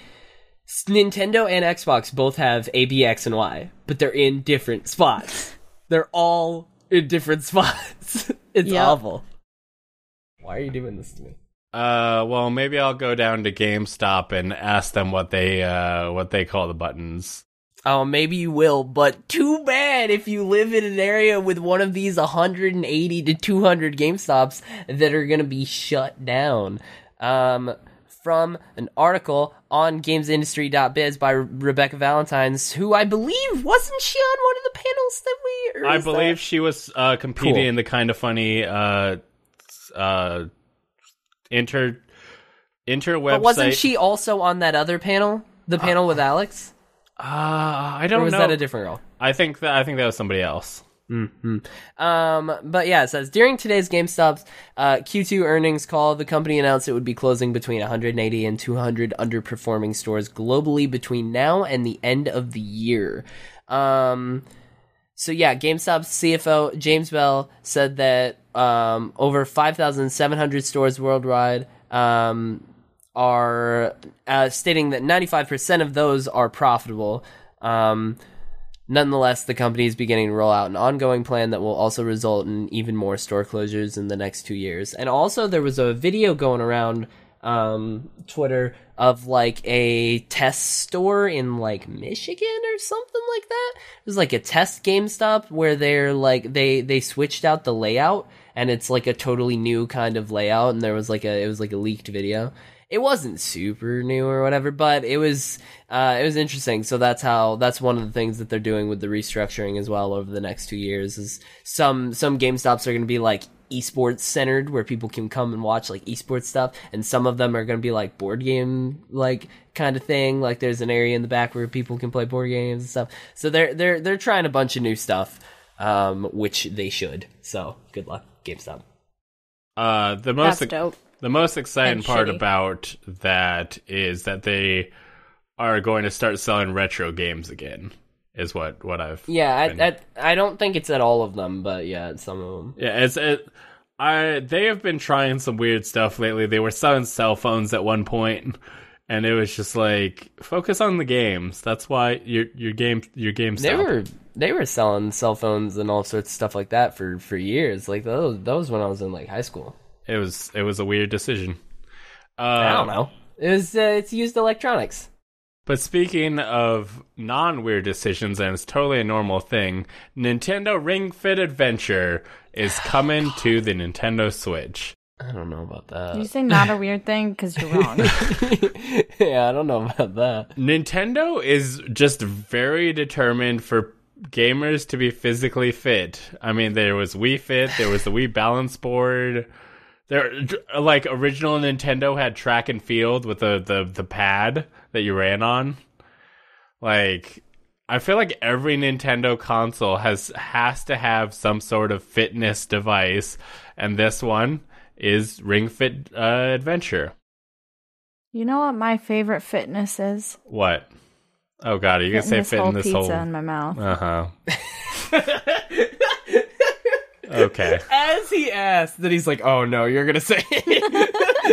Nintendo and Xbox both have A, B, X, and Y, but they're in different spots. they're all in different spots. it's Yep. awful. Why are you doing this to me? Uh, well, maybe I'll go down to GameStop and ask them what they uh what they call the buttons. Oh, maybe you will, but too bad if you live in an area with one of these 180 to 200 GameStops that are going to be shut down. Um, from an article on gamesindustry.biz by Re- Rebecca Valentines, who I believe wasn't she on one of the panels that we? I believe that- she was uh competing Cool. in the kind of funny uh uh inter inter website. But wasn't she also on that other panel? The panel with Alex? Uh, I don't was know. Was that a different girl? I think that I think that was somebody else. Um, but yeah, it says during today's GameStop's uh, Q2 earnings call, the company announced it would be closing between 180 and 200 underperforming stores globally between now and the end of the year. Um, so yeah, GameStop's CFO James Bell said that um, over 5,700 stores worldwide um, are uh, stating that 95% of those are profitable. Um, Nonetheless, the company is beginning to roll out an ongoing plan that will also result in even more store closures in the next two years. And also, there was a video going around um, Twitter of like a test store in like Michigan or something like that. It was like a test GameStop where they're like they they switched out the layout and it's like a totally new kind of layout. And there was like a it was like a leaked video it wasn't super new or whatever, but it was uh, it was interesting. So that's how that's one of the things that they're doing with the restructuring as well over the next two years. Is some some GameStops are going to be like esports centered where people can come and watch like esports stuff, and some of them are going to be like board game like kind of thing. Like there's an area in the back where people can play board games and stuff. So they're they're they're trying a bunch of new stuff, um, which they should. So good luck, GameStop. Uh, the That's most dope. the most exciting And part shitty. about that is that they are going to start selling retro games again. Is what what I've Yeah, been- I, I, I don't think it's at all of them, but yeah, it's some of them. Yeah, it's it. I they have been trying some weird stuff lately. They were selling cell phones at one point, and it was just like focus on the games. That's why your your game your game They were they were selling cell phones and all sorts of stuff like that for for years. Like those those when I was in like high school. It was it was a weird decision. Uh, I don't know. It was uh, it's used electronics. But speaking of non weird decisions, and it's totally a normal thing, Nintendo Ring Fit Adventure is coming to the Nintendo Switch. I don't know about that. You say not a weird thing because you're wrong. yeah, I don't know about that. Nintendo is just very determined for gamers to be physically fit. I mean, there was Wii Fit, there was the Wii Balance Board. There, like original Nintendo had track and field with the the the pad that you ran on. Like, I feel like every Nintendo console has has to have some sort of fitness device, and this one is Ring Fit uh, Adventure. you know what my favorite fitness is? What? Oh god, are you gonna say Fitness fit in this pizza whole? in my mouth. Uh huh. okay. As he asked, then he's like, "Oh no, you're gonna say."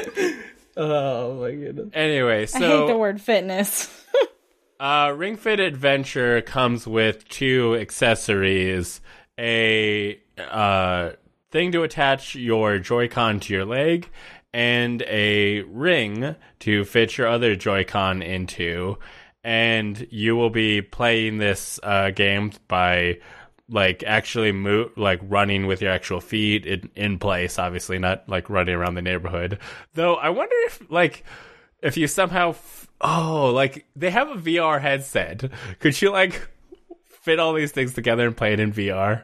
it." oh my goodness. Anyway, so I hate the word fitness. uh, Ring Fit Adventure comes with two accessories: a uh, thing to attach your Joy-Con to your leg, and a ring to fit your other Joy-Con into. And you will be playing this uh, game by like actually move like running with your actual feet in, in place obviously not like running around the neighborhood. Though i wonder if like if you somehow f- oh like they have a vr headset. Could you like fit all these things together and play it in vr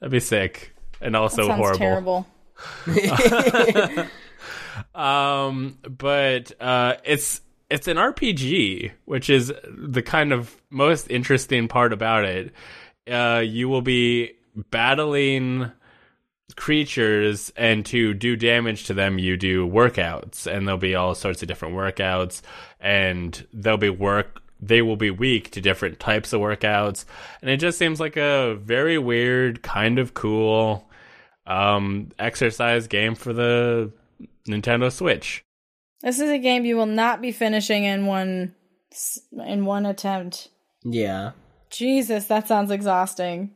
that'd be sick and also horrible. terrible. um but uh it's it's an rpg which is the kind of most interesting part about it uh you will be battling creatures and to do damage to them you do workouts and there'll be all sorts of different workouts and they'll be work they will be weak to different types of workouts and it just seems like a very weird kind of cool um exercise game for the Nintendo Switch. This is a game you will not be finishing in one in one attempt. Yeah. Jesus, that sounds exhausting.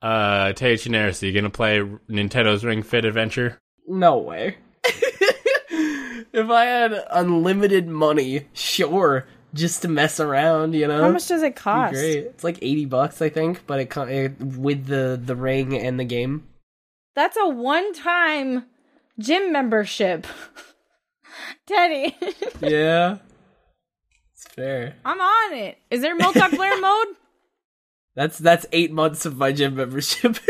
Uh Teiichi Naris, are you gonna play Nintendo's Ring Fit Adventure? No way. if I had unlimited money, sure, just to mess around, you know. How much does it cost? Great. It's like eighty bucks, I think, but it, co- it with the the ring and the game. That's a one-time gym membership. Teddy, Yeah, it's fair. I'm on it. Is there multiplayer mode? That's that's eight months of my gym membership.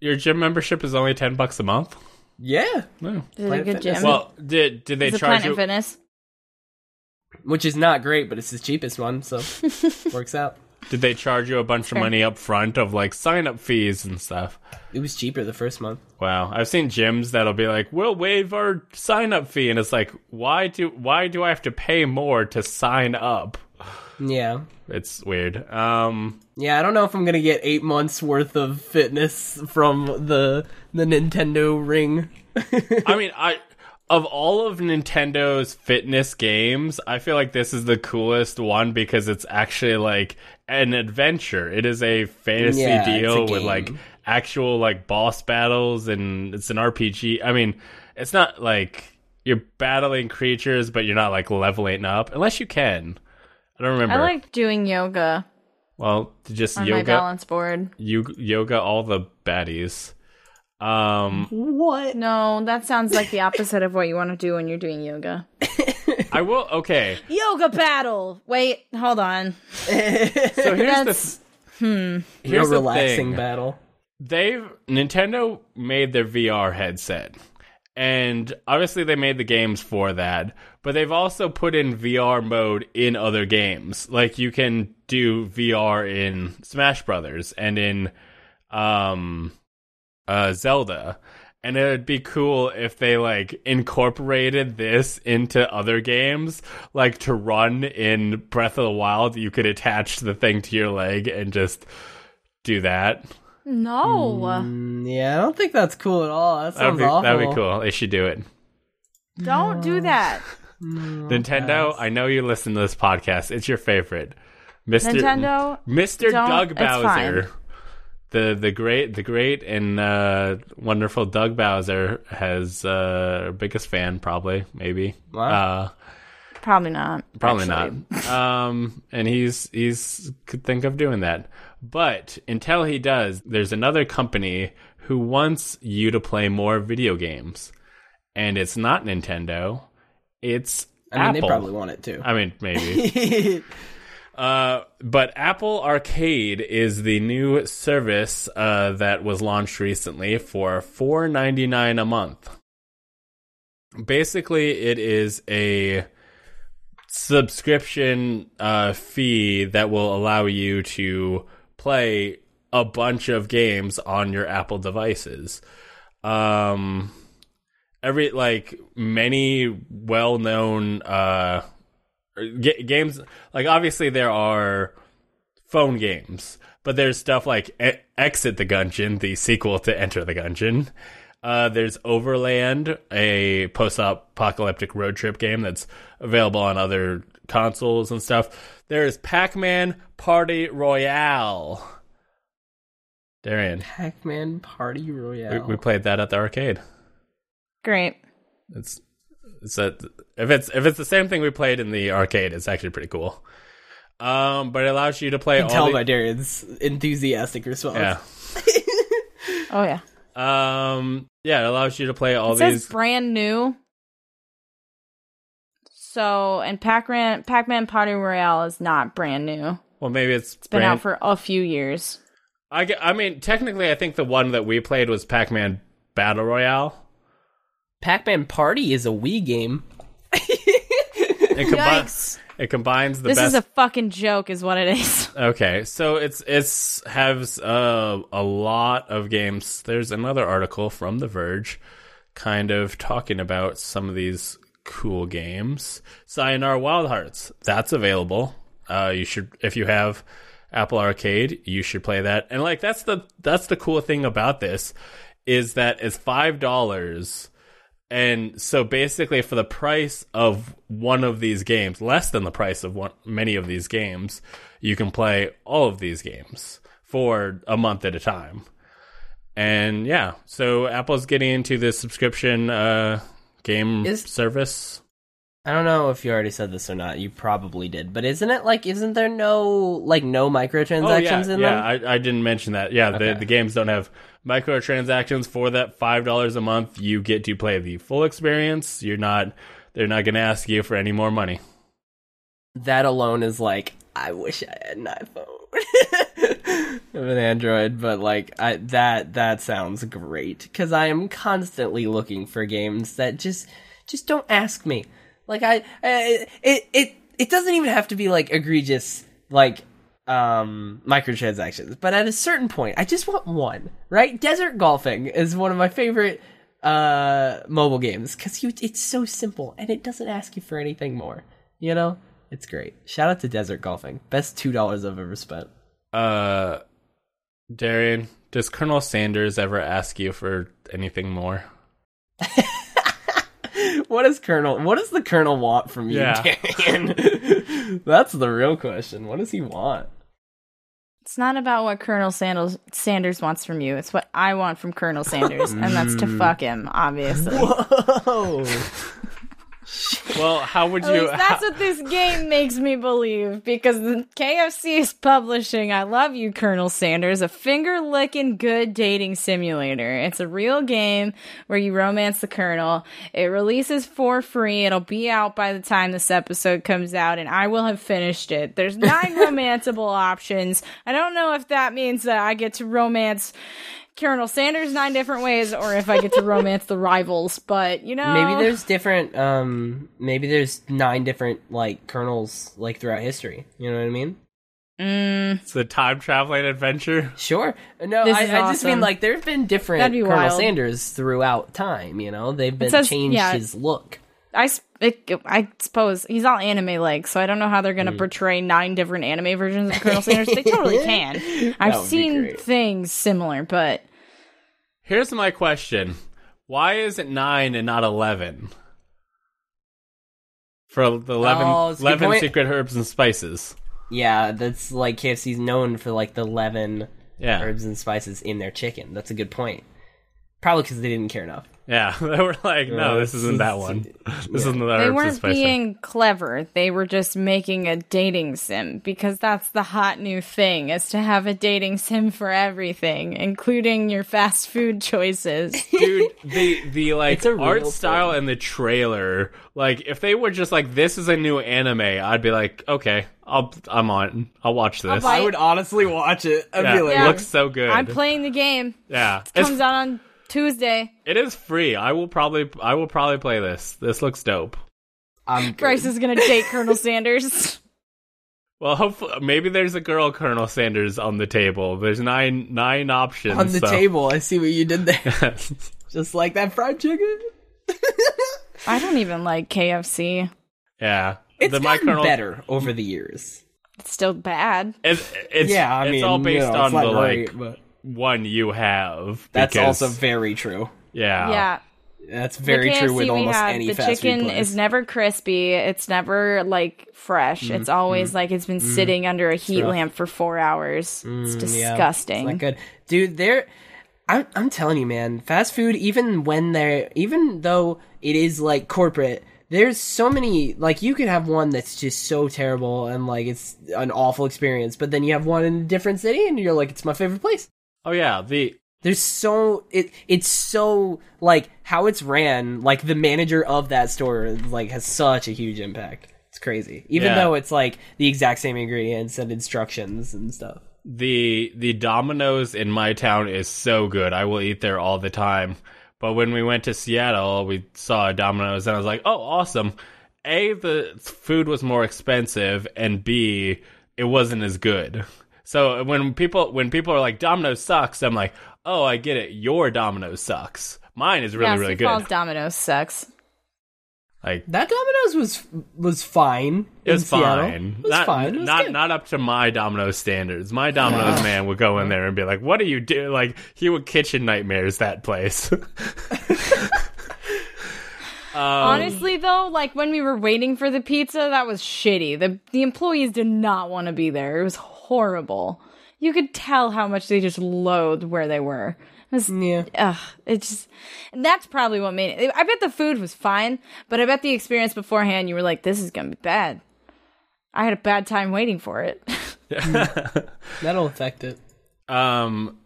Your gym membership is only ten bucks a month. yeah, No. Is it a good gym? Well, did did they is charge Planet you? Fitness? which is not great, but it's the cheapest one, so works out. Did they charge you a bunch of money up front of like sign up fees and stuff? It was cheaper the first month. Wow, I've seen gyms that'll be like, "We'll waive our sign up fee," and it's like, why do why do I have to pay more to sign up? Yeah, It's weird. Um, yeah. I don't know if I'm gonna get eight months worth of fitness from the the Nintendo Ring. I mean, I of all of Nintendo's fitness games, I feel like this is the coolest one because it's actually like an adventure. It is a fantasy Yeah, it's a deal with like actual like boss battles and it's an RPG. I mean, it's not like you're battling creatures but you're not like leveling up unless you can. I don't remember. I like doing yoga well, just on my balance board. you, yoga all the baddies. Um What? No, that sounds like the opposite of what you want to do when you're doing yoga. I will okay. Yoga battle. Wait, hold on. So here's the That's No here's the relaxing thing. battle. they've Nintendo made their VR headset. And obviously they made the games for that, but they've also put in VR mode in other games. Like you can do VR in Smash Brothers and in um uh Zelda. And it would be cool if they like incorporated this into other games, like to run in Breath of the Wild, you could attach the thing to your leg and just do that. No. Mm, yeah, I don't think that's cool at all. That That'd sounds be, awful. that'd be cool. They should do it. Don't do that. Nintendo, I know you listen to this podcast. It's your favorite, Mister Nintendo, Mister Doug Bowser, the the great the great and uh, wonderful Doug Bowser has uh, biggest fan probably maybe Wow. uh, Probably not. probably actually. not um, and he's he's could think of doing that but until he does there's another company who wants you to play more video games and it's not Nintendo it's I mean, Apple. they probably want it too. I mean, maybe. uh, but Apple Arcade is the new service uh, that was launched recently for four ninety nine a month. Basically, it is a subscription uh, fee that will allow you to play a bunch of games on your Apple devices. Um, every like many well-known uh g- games like obviously there are phone games but there's stuff like e- exit the gungeon the sequel to enter the gungeon Uh, there's Overland, a post-apocalyptic road trip game that's available on other consoles and stuff. There's Pac-Man Party Royale. Darian, Pac-Man Party Royale. we played that at the arcade. Great. It's it's a, if it's if it's the same thing we played in the arcade, it's actually pretty cool. Um, but it allows you to play You can tell all by Darian's enthusiastic response. yeah. Oh yeah. Um, yeah, it allows you to play all It says these. brand new. So, and Pac-Man Pac-Man Party Royale is not brand new. Well, maybe it's, It's been brand, out for a few years. I, I mean, technically, I think the one that we played was Pac-Man Battle Royale. Pac-Man Party is a Wii game. It, combi- Yikes! it combines the This best. is a fucking joke, is what it is. Okay, so it's it's has uh, a lot of games. There's another article from The Verge, kind of talking about some of these cool games. Sayonara Wild Hearts, that's available. Uh, you should if you have Apple Arcade, you should play that. And like that's the that's the cool thing about this is that it's five dollars. And so basically, for the price of one of these games, less than the price of one, many of these games, you can play all of these games for a month at a time. And yeah, so Apple's getting into the subscription uh, game Is- service. I don't know if you already said this or not. You probably did, but isn't it like isn't there no like no microtransactions Oh yeah, in yeah. them? I, I didn't mention that. Yeah, Okay. the the games don't have microtransactions for that five dollars a month. You get to play the full experience. You're not. They're not going to ask you for any more money. that alone is like I wish I had an iPhone. of an Android, but like I that that sounds great because I am constantly looking for games that just just don't ask me. Like I, I it it it doesn't even have to be like egregious like um microtransactions, but at a certain point, I just want one. Right? Desert golfing is one of my favorite uh mobile games because you it's so simple and it doesn't ask you for anything more. You know, it's great. Shout out to Desert Golfing, best two dollars I've ever spent. Uh, Darian, does Colonel Sanders ever ask you for anything more? what is Colonel? What does the Colonel want from you, Yeah. Darian? That's the real question. What does he want? It's not about what Colonel Sanders Sanders wants from you. It's what I want from Colonel Sanders, and that's to fuck him, obviously. Whoa! Well, how would you? that's what this game makes me believe because the KFC is publishing I Love You, Colonel Sanders, a finger licking good dating simulator. It's a real game where you romance the Colonel. It releases for free. It'll be out by the time this episode comes out, and I will have finished it. There's nine romanceable options. I don't know if that means that I get to romance. Colonel Sanders nine different ways, or if I get to romance the rivals, but you know, maybe there's different. Um, maybe there's nine different like colonels like throughout history. You know what I mean? Mm, it's a time traveling adventure. Sure. No, This I, is I just mean like there've been different That'd be Colonel wild. Sanders throughout time. You know, they've been says- changed yeah. his look. I, it, I suppose he's all anime like, so I don't know how they're Hmm. gonna portray nine different anime versions of Colonel Sanders. They totally can. I've seen things similar, but Here's my question: Why is it nine and not eleven? For the 11, Oh, it's a good 11 secret herbs and spices. Yeah, that's like KFC's known for like the eleven Yeah, herbs and spices in their chicken. That's a good point. Probably because they didn't care enough. Yeah. They were like, no, Uh, this isn't that one. This isn't the they herbs and weren't spices. being clever. They were just making a dating sim because that's the hot new thing is to have a dating sim for everything, including your fast food choices. dude the the like It's a real art style thing. and the trailer like if they were just like this is a new anime i'd be like okay i'll i'm on i'll watch this buy- I would honestly watch it. I'd yeah, Yeah. it looks so good I'm playing the game. yeah It it's, comes out on Tuesday. it is free i will probably i will probably play this this looks dope I'm. Bryce is gonna date Colonel Sanders. well hopefully maybe there's a girl colonel sanders on the table there's nine nine options on the so- table. I see what you did there. Just like that fried chicken. I don't even like KFC. yeah It's the my gotten colonel better over the years. It's still bad. it's, it's yeah, I it's mean, all you based know, on it's not the great, like but one you have that's because- also very true. Yeah. Yeah. That's very true with we almost had, any the fast chicken food place. is never crispy. It's never like fresh. It's Mm-hmm. always like it's been sitting under a heat rough. lamp for four hours. it's Mm, Yeah, disgusting. It's not good, dude. There, I'm I'm telling you, man. Fast food, even when they're, even though it is like corporate, there's so many. Like you could have one that's just so terrible and like it's an awful experience, but then you have one in a different city and you're like, it's my favorite place. Oh yeah. The There's so it it's so like how it's ran. Like the manager of that store like has such a huge impact. It's crazy, even Yeah. though it's like the exact same ingredients and instructions and stuff. the the Domino's in my town is so good. I will eat there all the time. But when we went to Seattle, we saw a Domino's and I was like, "Oh, awesome." A the food was more expensive and B it wasn't as good. So when people when people are like Domino's sucks, I'm like, "Oh, I get it. Your Domino's sucks. Mine is really yeah, really Sioux Falls good." Domino's sucks. Like That Domino's was was fine. it in was Seattle. fine. It was not, fine. It was not good. not up to my Domino's standards. My Domino's man would go in there and be like, "What are you doing?" Like he would kitchen nightmares that place. Um, Honestly, though, like when we were waiting for the pizza, that was shitty. the The employees did not want to be there. It was horrible. You could tell how much they just loathed where they were. It was, Yeah. ugh, it just, and that's probably what made it. I bet the food was fine, but I bet the experience beforehand, you were like, "This is gonna be bad." I had a bad time waiting for it. That'll affect it. Um,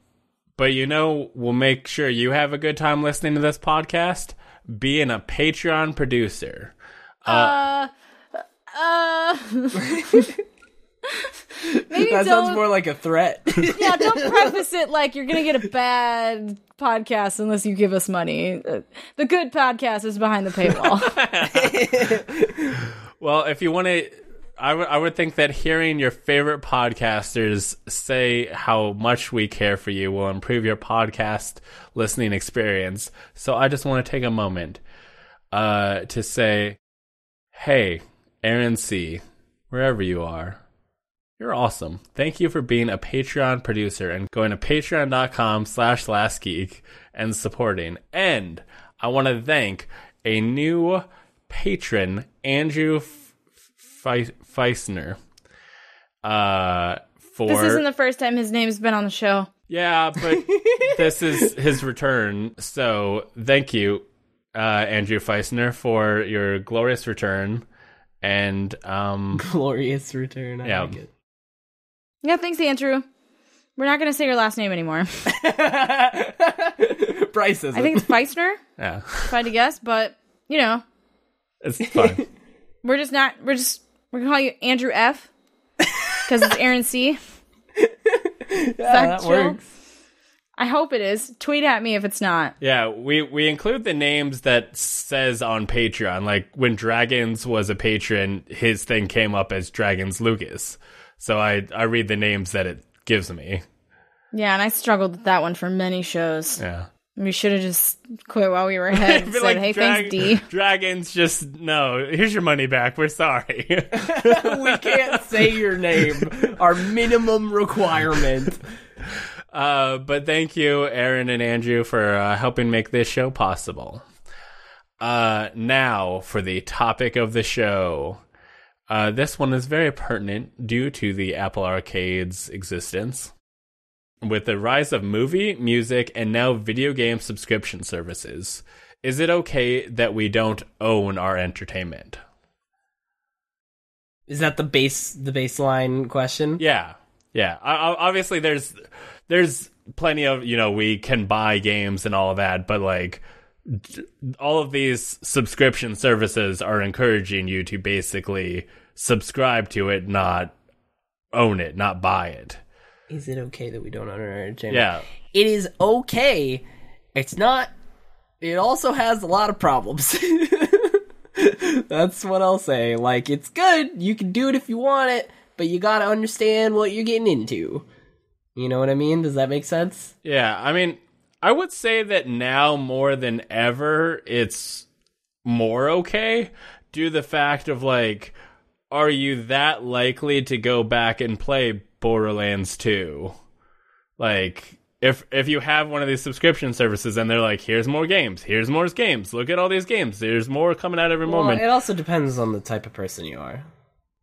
but you know, we'll make sure you have a good time listening to this podcast. Being a Patreon producer. uh, uh. Maybe That don't, sounds more like a threat. yeah, don't preface it like you're gonna get a bad podcast unless you give us money. The good podcast is behind the paywall. Well, if you want to, I would would think that hearing your favorite podcasters say how much we care for you will improve your podcast listening experience. So I just want to take a moment uh, to say, hey, Aaron C, wherever you are, you're awesome. Thank you for being a Patreon producer and going to patreon.com slash lastgeek and supporting. And I want to thank a new patron, Andrew F- Feisner, uh, for this isn't the first time his name's been on the show. yeah, but this is his return. So thank you, uh, Andrew Feisner, for your glorious return. And um, Glorious return. I Yeah. like it. Yeah, thanks, Andrew. We're not gonna say your last name anymore. Bryce says I think it's Feisner, yeah, if I had to guess, but you know, it's fine. we're just not. We're just we're gonna call you Andrew F. Because it's Aaron C. yeah, that chill? works. I hope it is. Tweet at me if it's not. Yeah, we we include the names that says on Patreon. Like when Dragons was a patron, his thing came up as Dragons Lucas. So I I read the names that it gives me. Yeah, and I struggled with that one for many shows. Yeah. We should have just quit while we were ahead. and Be said, "Hey, Drag- thanks, D." Dragons just no. Here's your money back. We're sorry. we can't say your name. Our minimum requirement. uh, but thank you, Aaron and Andrew, for uh, helping make this show possible. Uh, now for the topic of the show. Uh, this one is very pertinent due to the Apple Arcade's existence. With the rise of movie, music, and now video game subscription services, is it okay that we don't own our entertainment? Is that the base the baseline question? Yeah, yeah. I, obviously, there's there's plenty of you know we can buy games and all of that, but like all of these subscription services are encouraging you to basically subscribe to it, not own it, not buy it. Is it okay that we don't own our entertainment? Yeah, It is okay. It's not. It also has a lot of problems. That's what I'll say. Like, it's good. You can do it if you want it, but you gotta understand what you're getting into. You know what I mean? Does that make sense? yeah. I mean, I would say that now more than ever, it's more okay due to the fact of like, are you that likely to go back and play Borderlands 2? Like, if if you have one of these subscription services and they're like, here's more games, here's more games, look at all these games, there's more coming out every Well, moment. it also depends on the type of person you are.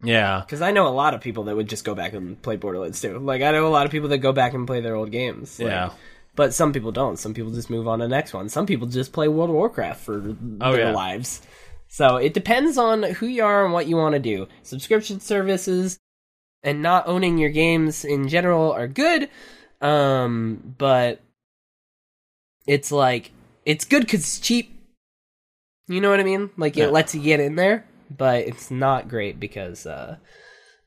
yeah, Because I know a lot of people that would just go back and play Borderlands 2. Like I know a lot of people that go back and play their old games. Like, Yeah. But some people don't. Some people just move on to the next one. Some people just play World of Warcraft for Oh, their yeah. lives. So it depends on who you are and what you want to do. Subscription services and not owning your games in general are good. Um, but it's like it's good because it's cheap. You know what I mean? Like Yeah. it lets you get in there, but it's not great because uh,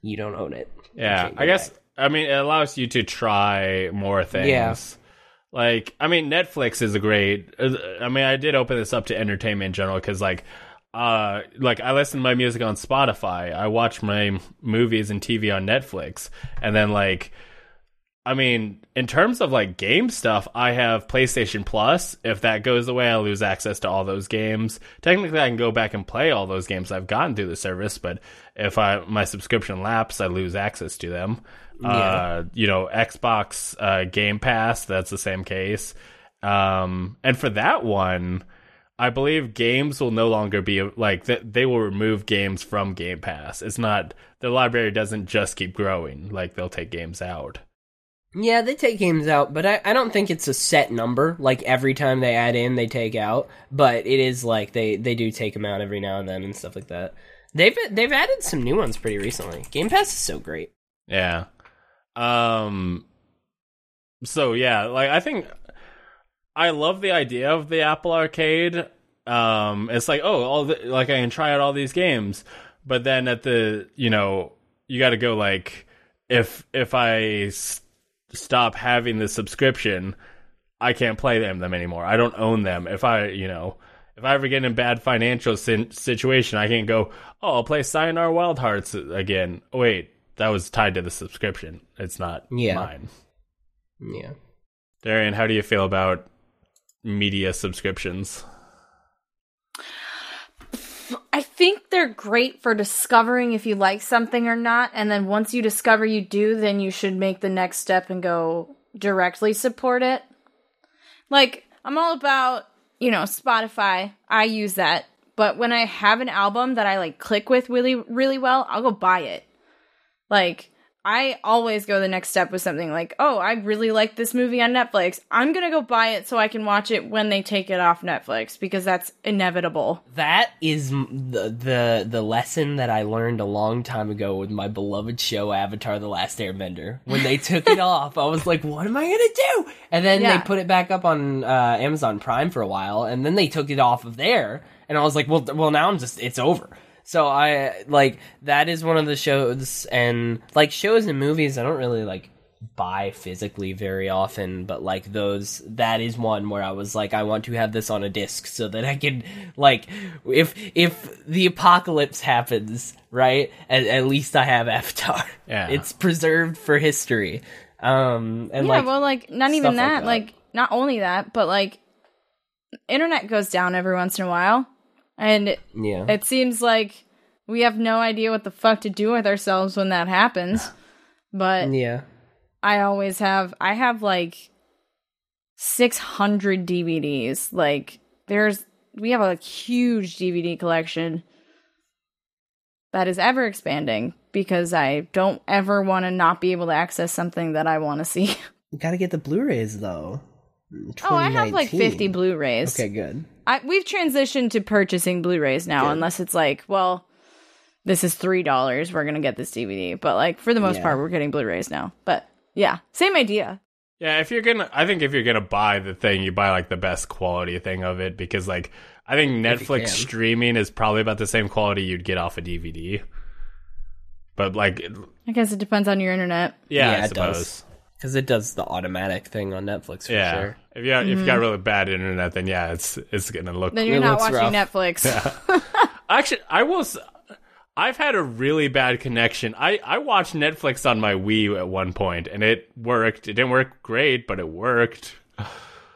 you don't own it. Yeah. I guess back. I mean it allows you to try more things. Yeah. Like I mean, Netflix is a great. I mean, I did open this up to entertainment in general because like. Uh, like I listen to my music on Spotify. I watch my movies and TV on Netflix, and then like I mean, in terms of like game stuff, I have PlayStation Plus. If that goes away, I lose access to all those games. Technically, I can go back and play all those games I've gotten through the service, but if I my subscription lapse, I lose access to them. Uh, you know, Xbox uh, Game Pass, that's the same case. Um, and for that one, I believe games will no longer be like that. They will remove games from Game Pass. It's not the library doesn't just keep growing. Like they'll take games out. Yeah, they take games out, but I, I don't think it's a set number. Like every time they add in, they take out. But it is like they, they do take them out every now and then and stuff like that. They've they've added some new ones pretty recently. Game Pass is so great. Yeah. Um so yeah, like I think I love the idea of the Apple Arcade. Um it's like, oh, all the, like I can try out all these games, but then at the, you know, you got to go like if if I s- stop having the subscription, I can't play them them anymore. I don't own them. If I, you know, if I ever get in a bad financial sin- situation, I can't go, oh, I'll play Sayonara Wild Hearts again. Wait, that was tied to the subscription. It's not Yeah. mine. Yeah. Darian, how do you feel about media subscriptions? I think they're great for discovering if you like something or not. And then once you discover you do, then you should make the next step and go directly support it. Like, I'm all about, you know, Spotify. I use that. But when I have an album that I like click with really, really well, I'll go buy it. Like, I always go the next step with something like, oh, I really like this movie on Netflix. I'm going to go buy it so I can watch it when they take it off Netflix because that's inevitable. That is the the the lesson that I learned a long time ago with my beloved show Avatar: The Last Airbender. When they took it off, I was like, "What am I gonna do?" And then Yeah. they put it back up on uh, Amazon Prime for a while, and then they took it off of there, and I was like, "Well, well, now I'm just it's over." So I like that is one of the shows, and like shows and movies, I don't really like buy physically very often, but like those, that is one where I was like, I want to have this on a disc so that I can like, if if the apocalypse happens, right? At, at least I have Avatar. Yeah. it's preserved for history. Um, and yeah, like, well, like not stuff even like that, that. like not only that, but like internet goes down every once in a while, and it, yeah, it seems like we have no idea what the fuck to do with ourselves when that happens. But yeah. I always have, I have like six hundred DVDs. Like there's, we have a huge DVD collection that is ever expanding because I don't ever want to not be able to access something that I want to see. You gotta get the Blu-rays though. Oh, I have like 50 Blu-rays. Okay, good. I, we've transitioned to purchasing Blu-rays now, Good. unless it's like, well, this is three dollars. We're gonna get this DVD, but like for the most Yeah. part, we're getting Blu-rays now. But yeah, same idea. Yeah, if you're gonna, I think if you're gonna buy the thing, you buy like the best quality thing of it because like I think Netflix streaming is probably about the same quality you'd get off a DVD. But like, I guess it depends on your internet. yeah, Yeah, I it does. suppose. Because it does the automatic thing on Netflix for Yeah, sure. If you if you got really bad internet, then yeah, it's it's gonna look. Mm-hmm. Then you're It not looks watching rough. Netflix. Actually, I will. I've had a really bad connection. I I watched Netflix on my Wii at one point, and it worked. It didn't work great, but it worked.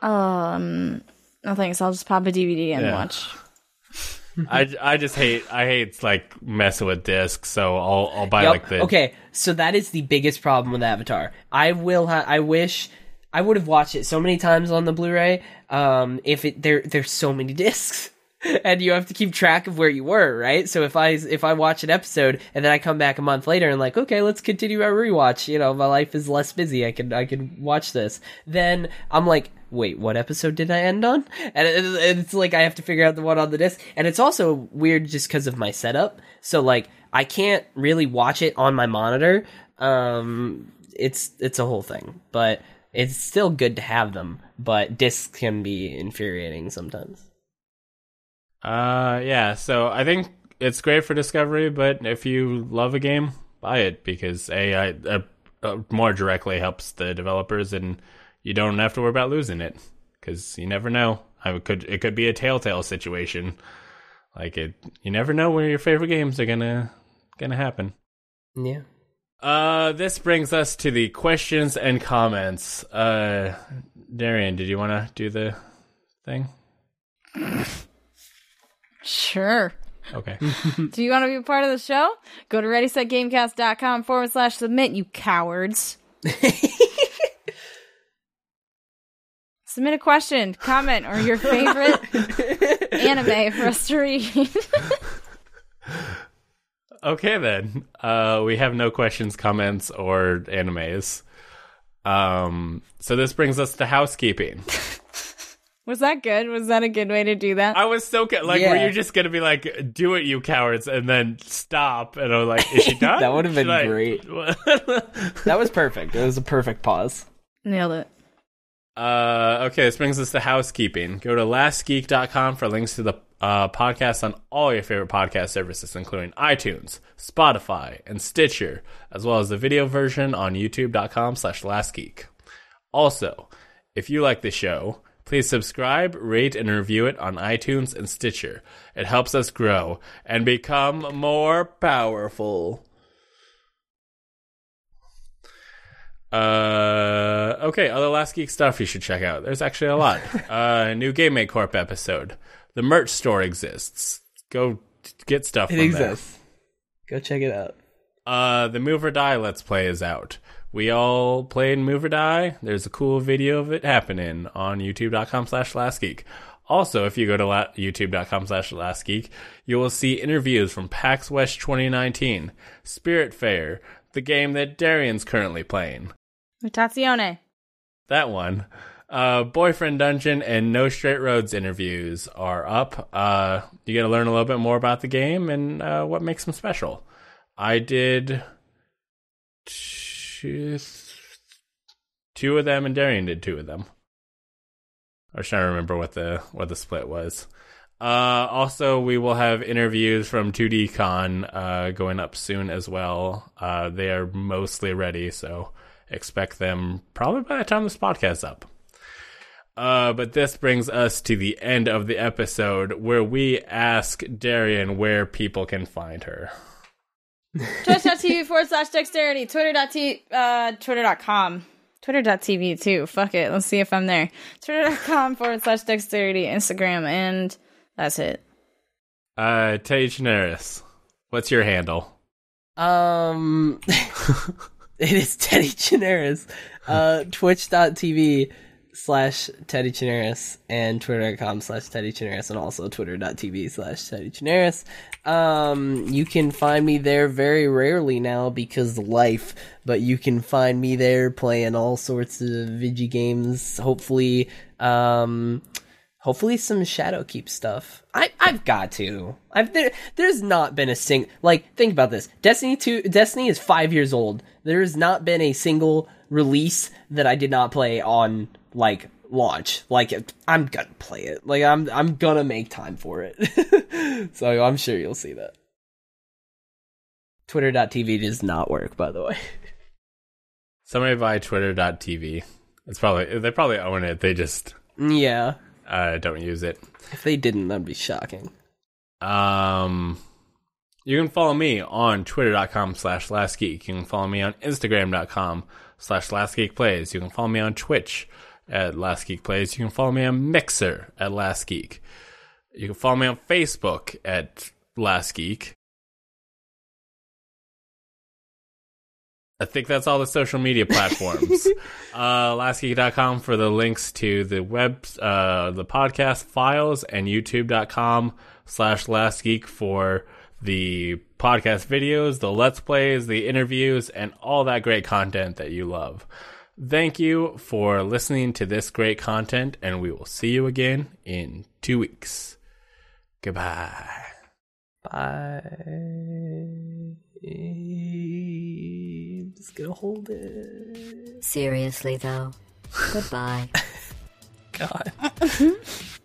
um, no thanks. I'll just pop a DVD and Yeah. watch. I, I just hate I hate like messing with discs, so I'll I'll buy Yep. like the Okay, so that is the biggest problem with Avatar. I will. Ha- I wish I would have watched it so many times on the Blu-ray. Um, if it there there's so many discs. And you have to keep track of where you were, right? So if I if I watch an episode and then I come back a month later and like, okay, let's continue our rewatch. You know, my life is less busy. I can I can watch this. Then I'm like, wait, what episode did I end on? And it, it's like I have to figure out the one on the disc. And it's also weird just because of my setup. So like I can't really watch it on my monitor. Um, it's it's a whole thing, but it's still good to have them. But discs can be infuriating sometimes. Uh, yeah. So I think it's great for discovery, but if you love a game, buy it because AI uh, uh, more directly helps the developers, and you don't have to worry about losing it because you never know. I could it could be a telltale situation. Like it, you never know where your favorite games are gonna gonna happen. Yeah. Uh, this brings us to the questions and comments. Uh, Darian, did you want to do the thing? Sure. Okay. Do you want to be a part of the show? Go to readysetgamecast.com forward slash submit, you cowards. Submit a question, comment, or your favorite anime for us to read. Okay then. Uh, we have no questions, comments, or animes. Um, so this brings us to housekeeping. Was that good? Was that a good way to do that? I was so ca- like, Yeah. were you just gonna be like, "Do it, you cowards," and then stop? And I was like, "Is she done?" That would have been She's like, great. That was perfect. It was a perfect pause. Nailed it. Uh, okay, this brings us to housekeeping. Go to lastgeek.com for links to the uh, podcast on all your favorite podcast services, including iTunes, Spotify, and Stitcher, as well as the video version on youtube.com slash lastgeek. Also, if you like the show, please subscribe, rate, and review it on iTunes and Stitcher. It helps us grow and become more powerful. Uh, okay, other Last Geek stuff you should check out. There's actually a lot. uh, new Game Make Corp episode. The merch store exists. Go t- get stuff It from there. exists. Go check it out. Uh, the Move or Die Let's Play is out. We all played Move or Die. There's a cool video of it happening on youtube.com slash lastgeek. Also, if you go to la- youtube.com slash lastgeek, you will see interviews from PAX West 2019, Spiritfarer, the game that Darian's currently playing. Mutazione. That one. Uh, Boyfriend Dungeon and No Straight Roads interviews are up. Uh, you get to learn a little bit more about the game and uh, what makes them special. I did two, two of them, and Darian did two of them. I was trying to remember what the what the split was. Uh, also, we will have interviews from 2D Con uh, going up soon as well. Uh, they are mostly ready, so expect them probably by the time this podcast's up. Uh, but this brings us to the end of the episode where we ask Darian where people can find her. Twitch.tv forward slash dexterity. Twitter.t, uh, twitter.com. Twitter.tv too. Fuck it. Let's see if I'm there. Twitter.com forward slash dexterity. Instagram. And that's it. Uh, Teddy Chinaris, what's your handle? Um, it is Teddy Chinaris. Uh, Twitch.tv slash Teddy Chinaris and Twitter.com slash Teddy Chinaris and also Twitter.tv slash Teddy Chinaris. Um, you can find me there very rarely now because life, but you can find me there playing all sorts of Vigi games. Hopefully, um, hopefully some Shadowkeep stuff. I I've got to. I've there. There's not been a sing like think about this. Destiny two. Destiny is five years old. There has not been a single release that I did not play on like launch. Like I'm gonna play it. Like I'm I'm gonna make time for it. so I'm sure you'll see that. Twitter.tv does not work, by the way. Somebody buy Twitter.tv. It's probably they probably own it. They just Yeah. Uh, don't use it. If they didn't, that'd be shocking. Um, you can follow me on twitter.com slash lastgeek. You can follow me on instagram.com slash lastgeekplays. You can follow me on Twitch at lastgeekplays. You can follow me on Mixer at lastgeek. You can follow me on Facebook at lastgeek. I think that's all the social media platforms. uh, lastgeek.com for the links to the web, uh, the podcast files, and youtube.com slash lastgeek for the podcast videos, the let's plays, the interviews, and all that great content that you love. Thank you for listening to this great content, and we will see you again in two weeks. Goodbye. Bye. Just gonna hold it. Seriously, though. Goodbye. God.